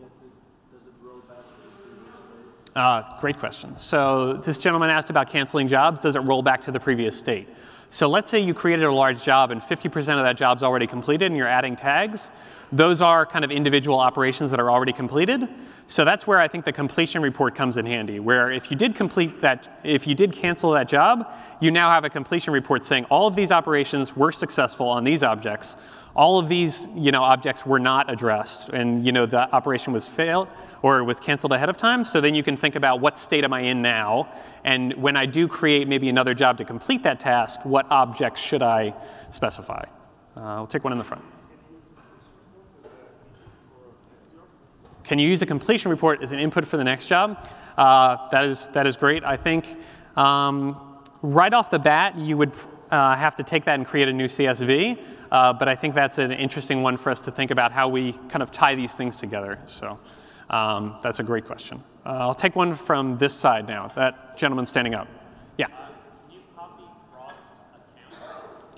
get the does it roll back to the previous state? Uh, great question. So this gentleman asked about canceling jobs. Does it roll back to the previous state? So let's say you created a large job and 50% of that job's already completed and you're adding tags. Those are kind of individual operations that are already completed. So that's where I think the completion report comes in handy, where if you did complete that, if you did cancel that job, you now have a completion report saying all of these operations were successful on these objects. All of these you know, objects were not addressed, and you know, the operation was failed or was canceled ahead of time. So then you can think about what state am I in now, and when I do create maybe another job to complete that task, what objects should I specify? Uh, we'll take one in the front. Can you use a completion report as an input for the next job? Uh, that, is, that is great. I think um, right off the bat, you would uh, have to take that and create a new CSV. Uh, but I think that's an interesting one for us to think about how we kind of tie these things together. So um, that's a great question. Uh, I'll take one from this side now. That gentleman standing up. Yeah.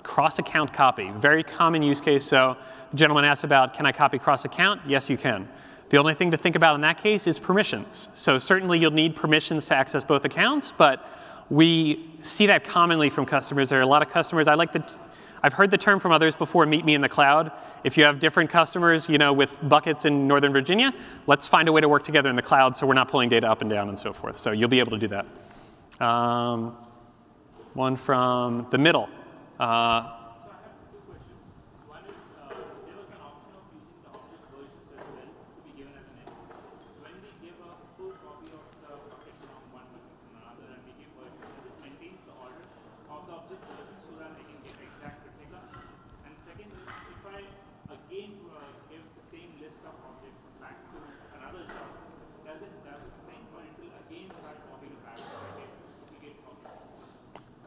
Cross-account copy, very common use case. So the gentleman asked about, can I copy cross-account? Yes, you can. The only thing to think about in that case is permissions. So certainly you'll need permissions to access both accounts, but we see that commonly from customers. There are a lot of customers, I like to, I've heard the term from others before, meet me in the cloud. If you have different customers, you know, with buckets in Northern Virginia, let's find a way to work together in the cloud so we're not pulling data up and down and so forth. So you'll be able to do that. Um, one from the middle. Uh,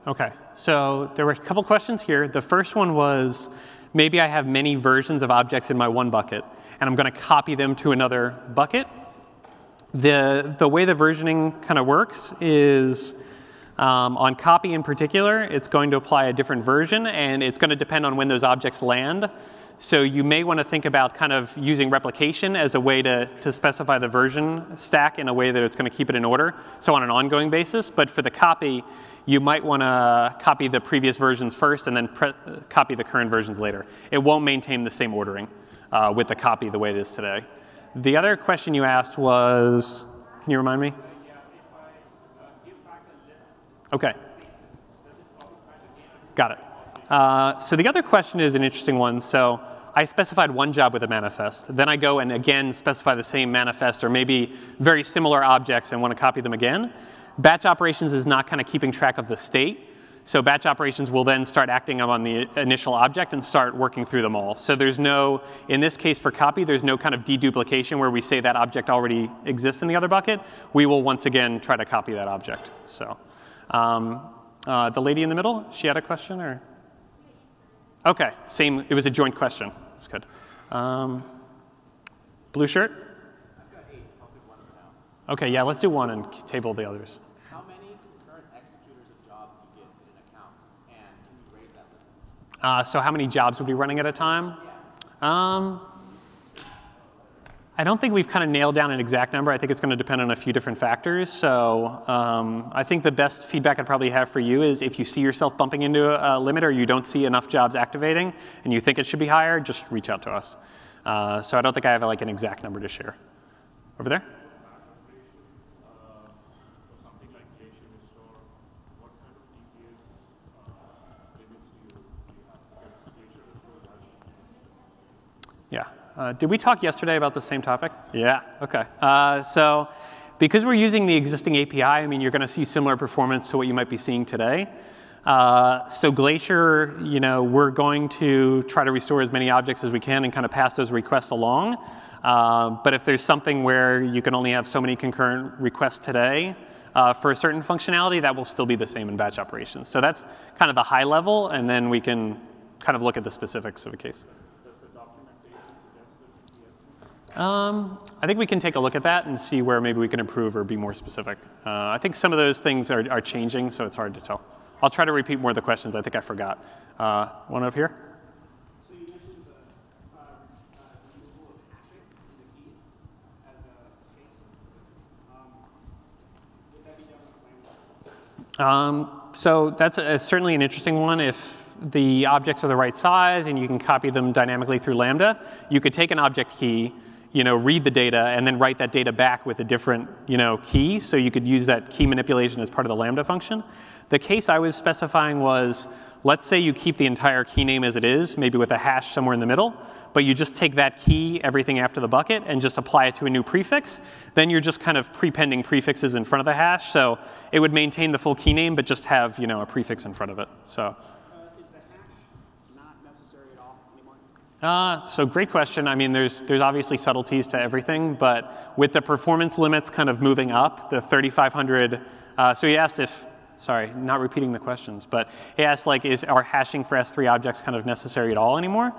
Okay, so there were a couple questions here. The first one was, maybe I have many versions of objects in my one bucket, and I'm going to copy them to another bucket. The, the way the versioning kind of works is um, on copy in particular, it's going to apply a different version, and it's going to depend on when those objects land. So you may want to think about kind of using replication as a way to, to specify the version stack in a way that it's going to keep it in order, so on an ongoing basis. But for the copy, you might want to copy the previous versions first and then copy the current versions later. It won't maintain the same ordering uh, with the copy the way it is today. The other question you asked was, can you remind me? Okay. Got it. Uh, so the other question is an interesting one. So I specified one job with a manifest. Then I go and again specify the same manifest or maybe very similar objects and want to copy them again. Batch operations is not kind of keeping track of the state. So batch operations will then start acting on the initial object and start working through them all. So there's no, in this case for copy, there's no kind of deduplication where we say that object already exists in the other bucket. We will once again try to copy that object. So um, uh, the lady in the middle, she had a question or? Okay, same, it was a joint question. That's good. Um, blue shirt? Okay, yeah, let's do one and table the others. How many current executors of jobs do you get in an account? And can you raise that limit? Uh, so how many jobs would be running at a time? Yeah. Um, I don't think we've kind of nailed down an exact number. I think it's going to depend on a few different factors. So um, I think the best feedback I'd probably have for you is if you see yourself bumping into a, a limit or you don't see enough jobs activating and you think it should be higher, just reach out to us. Uh, so I don't think I have like an exact number to share. Over there? Yeah. Uh, did we talk yesterday about the same topic? Yeah, okay. Uh, so because we're using the existing API, I mean, you're going to see similar performance to what you might be seeing today. Uh, so Glacier, you know, we're going to try to restore as many objects as we can and kind of pass those requests along. Uh, but if there's something where you can only have so many concurrent requests today uh, for a certain functionality, that will still be the same in batch operations. So that's kind of the high level, and then we can kind of look at the specifics of a case. Um, I think we can take a look at that and see where maybe we can improve or be more specific. Uh, I think some of those things are, are, changing, so it's hard to tell. I'll try to repeat more of the questions. I think I forgot. Uh, one up here? So you mentioned the uh, of hashing in the keys as a case. Um, would that be done um, so that's a, certainly an interesting one. If the objects are the right size and you can copy them dynamically through Lambda, you could take an object key, you know, read the data and then write that data back with a different you know, key. So you could use that key manipulation as part of the Lambda function. The case I was specifying was, let's say you keep the entire key name as it is, maybe with a hash somewhere in the middle, but you just take that key, everything after the bucket, and just apply it to a new prefix. Then you're just kind of prepending prefixes in front of the hash. So it would maintain the full key name, but just have you know, a prefix in front of it. So. Uh, so great question. I mean, there's, there's obviously subtleties to everything, but with the performance limits kind of moving up, the 3,500, uh, so he asked if, sorry, not repeating the questions, but he asked like, is our hashing for S3 objects kind of necessary at all anymore?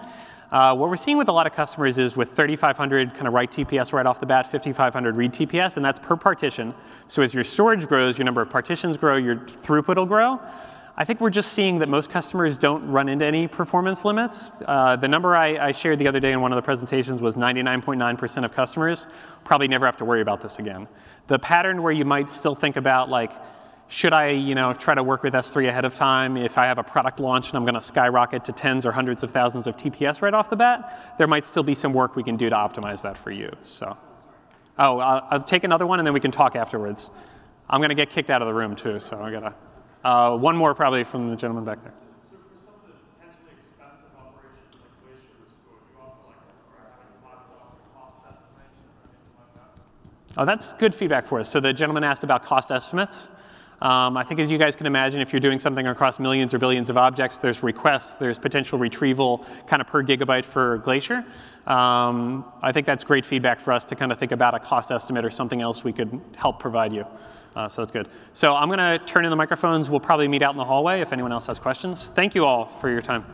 Uh, what we're seeing with a lot of customers is with 3,500 kind of write TPS right off the bat, 5,500 read TPS, and that's per partition. So as your storage grows, your number of partitions grow, your throughput will grow. I think we're just seeing that most customers don't run into any performance limits. Uh, the number I, I, shared the other day in one of the presentations was 99.9% of customers probably never have to worry about this again. The pattern where you might still think about like, should I you know, try to work with S3 ahead of time if I have a product launch and I'm going to skyrocket to tens or hundreds of thousands of TPS right off the bat? There might still be some work we can do to optimize that for you. So, oh, I'll, I'll take another one and then we can talk afterwards. I'm going to get kicked out of the room too, so I gotta. Uh, one more probably from the gentleman back there. So for the potentially expensive operations like Glacier Restore, do you offer like having lots of cost estimation or anything like that? Oh, that's good feedback for us. So the gentleman asked about cost estimates. Um, I think as you guys can imagine, if you're doing something across millions or billions of objects, there's requests, there's potential retrieval kind of per gigabyte for Glacier. Um, I think that's great feedback for us to kind of think about a cost estimate or something else we could help provide you. Uh, so that's good. So I'm going to turn in the microphones. We'll probably meet out in the hallway if anyone else has questions. Thank you all for your time.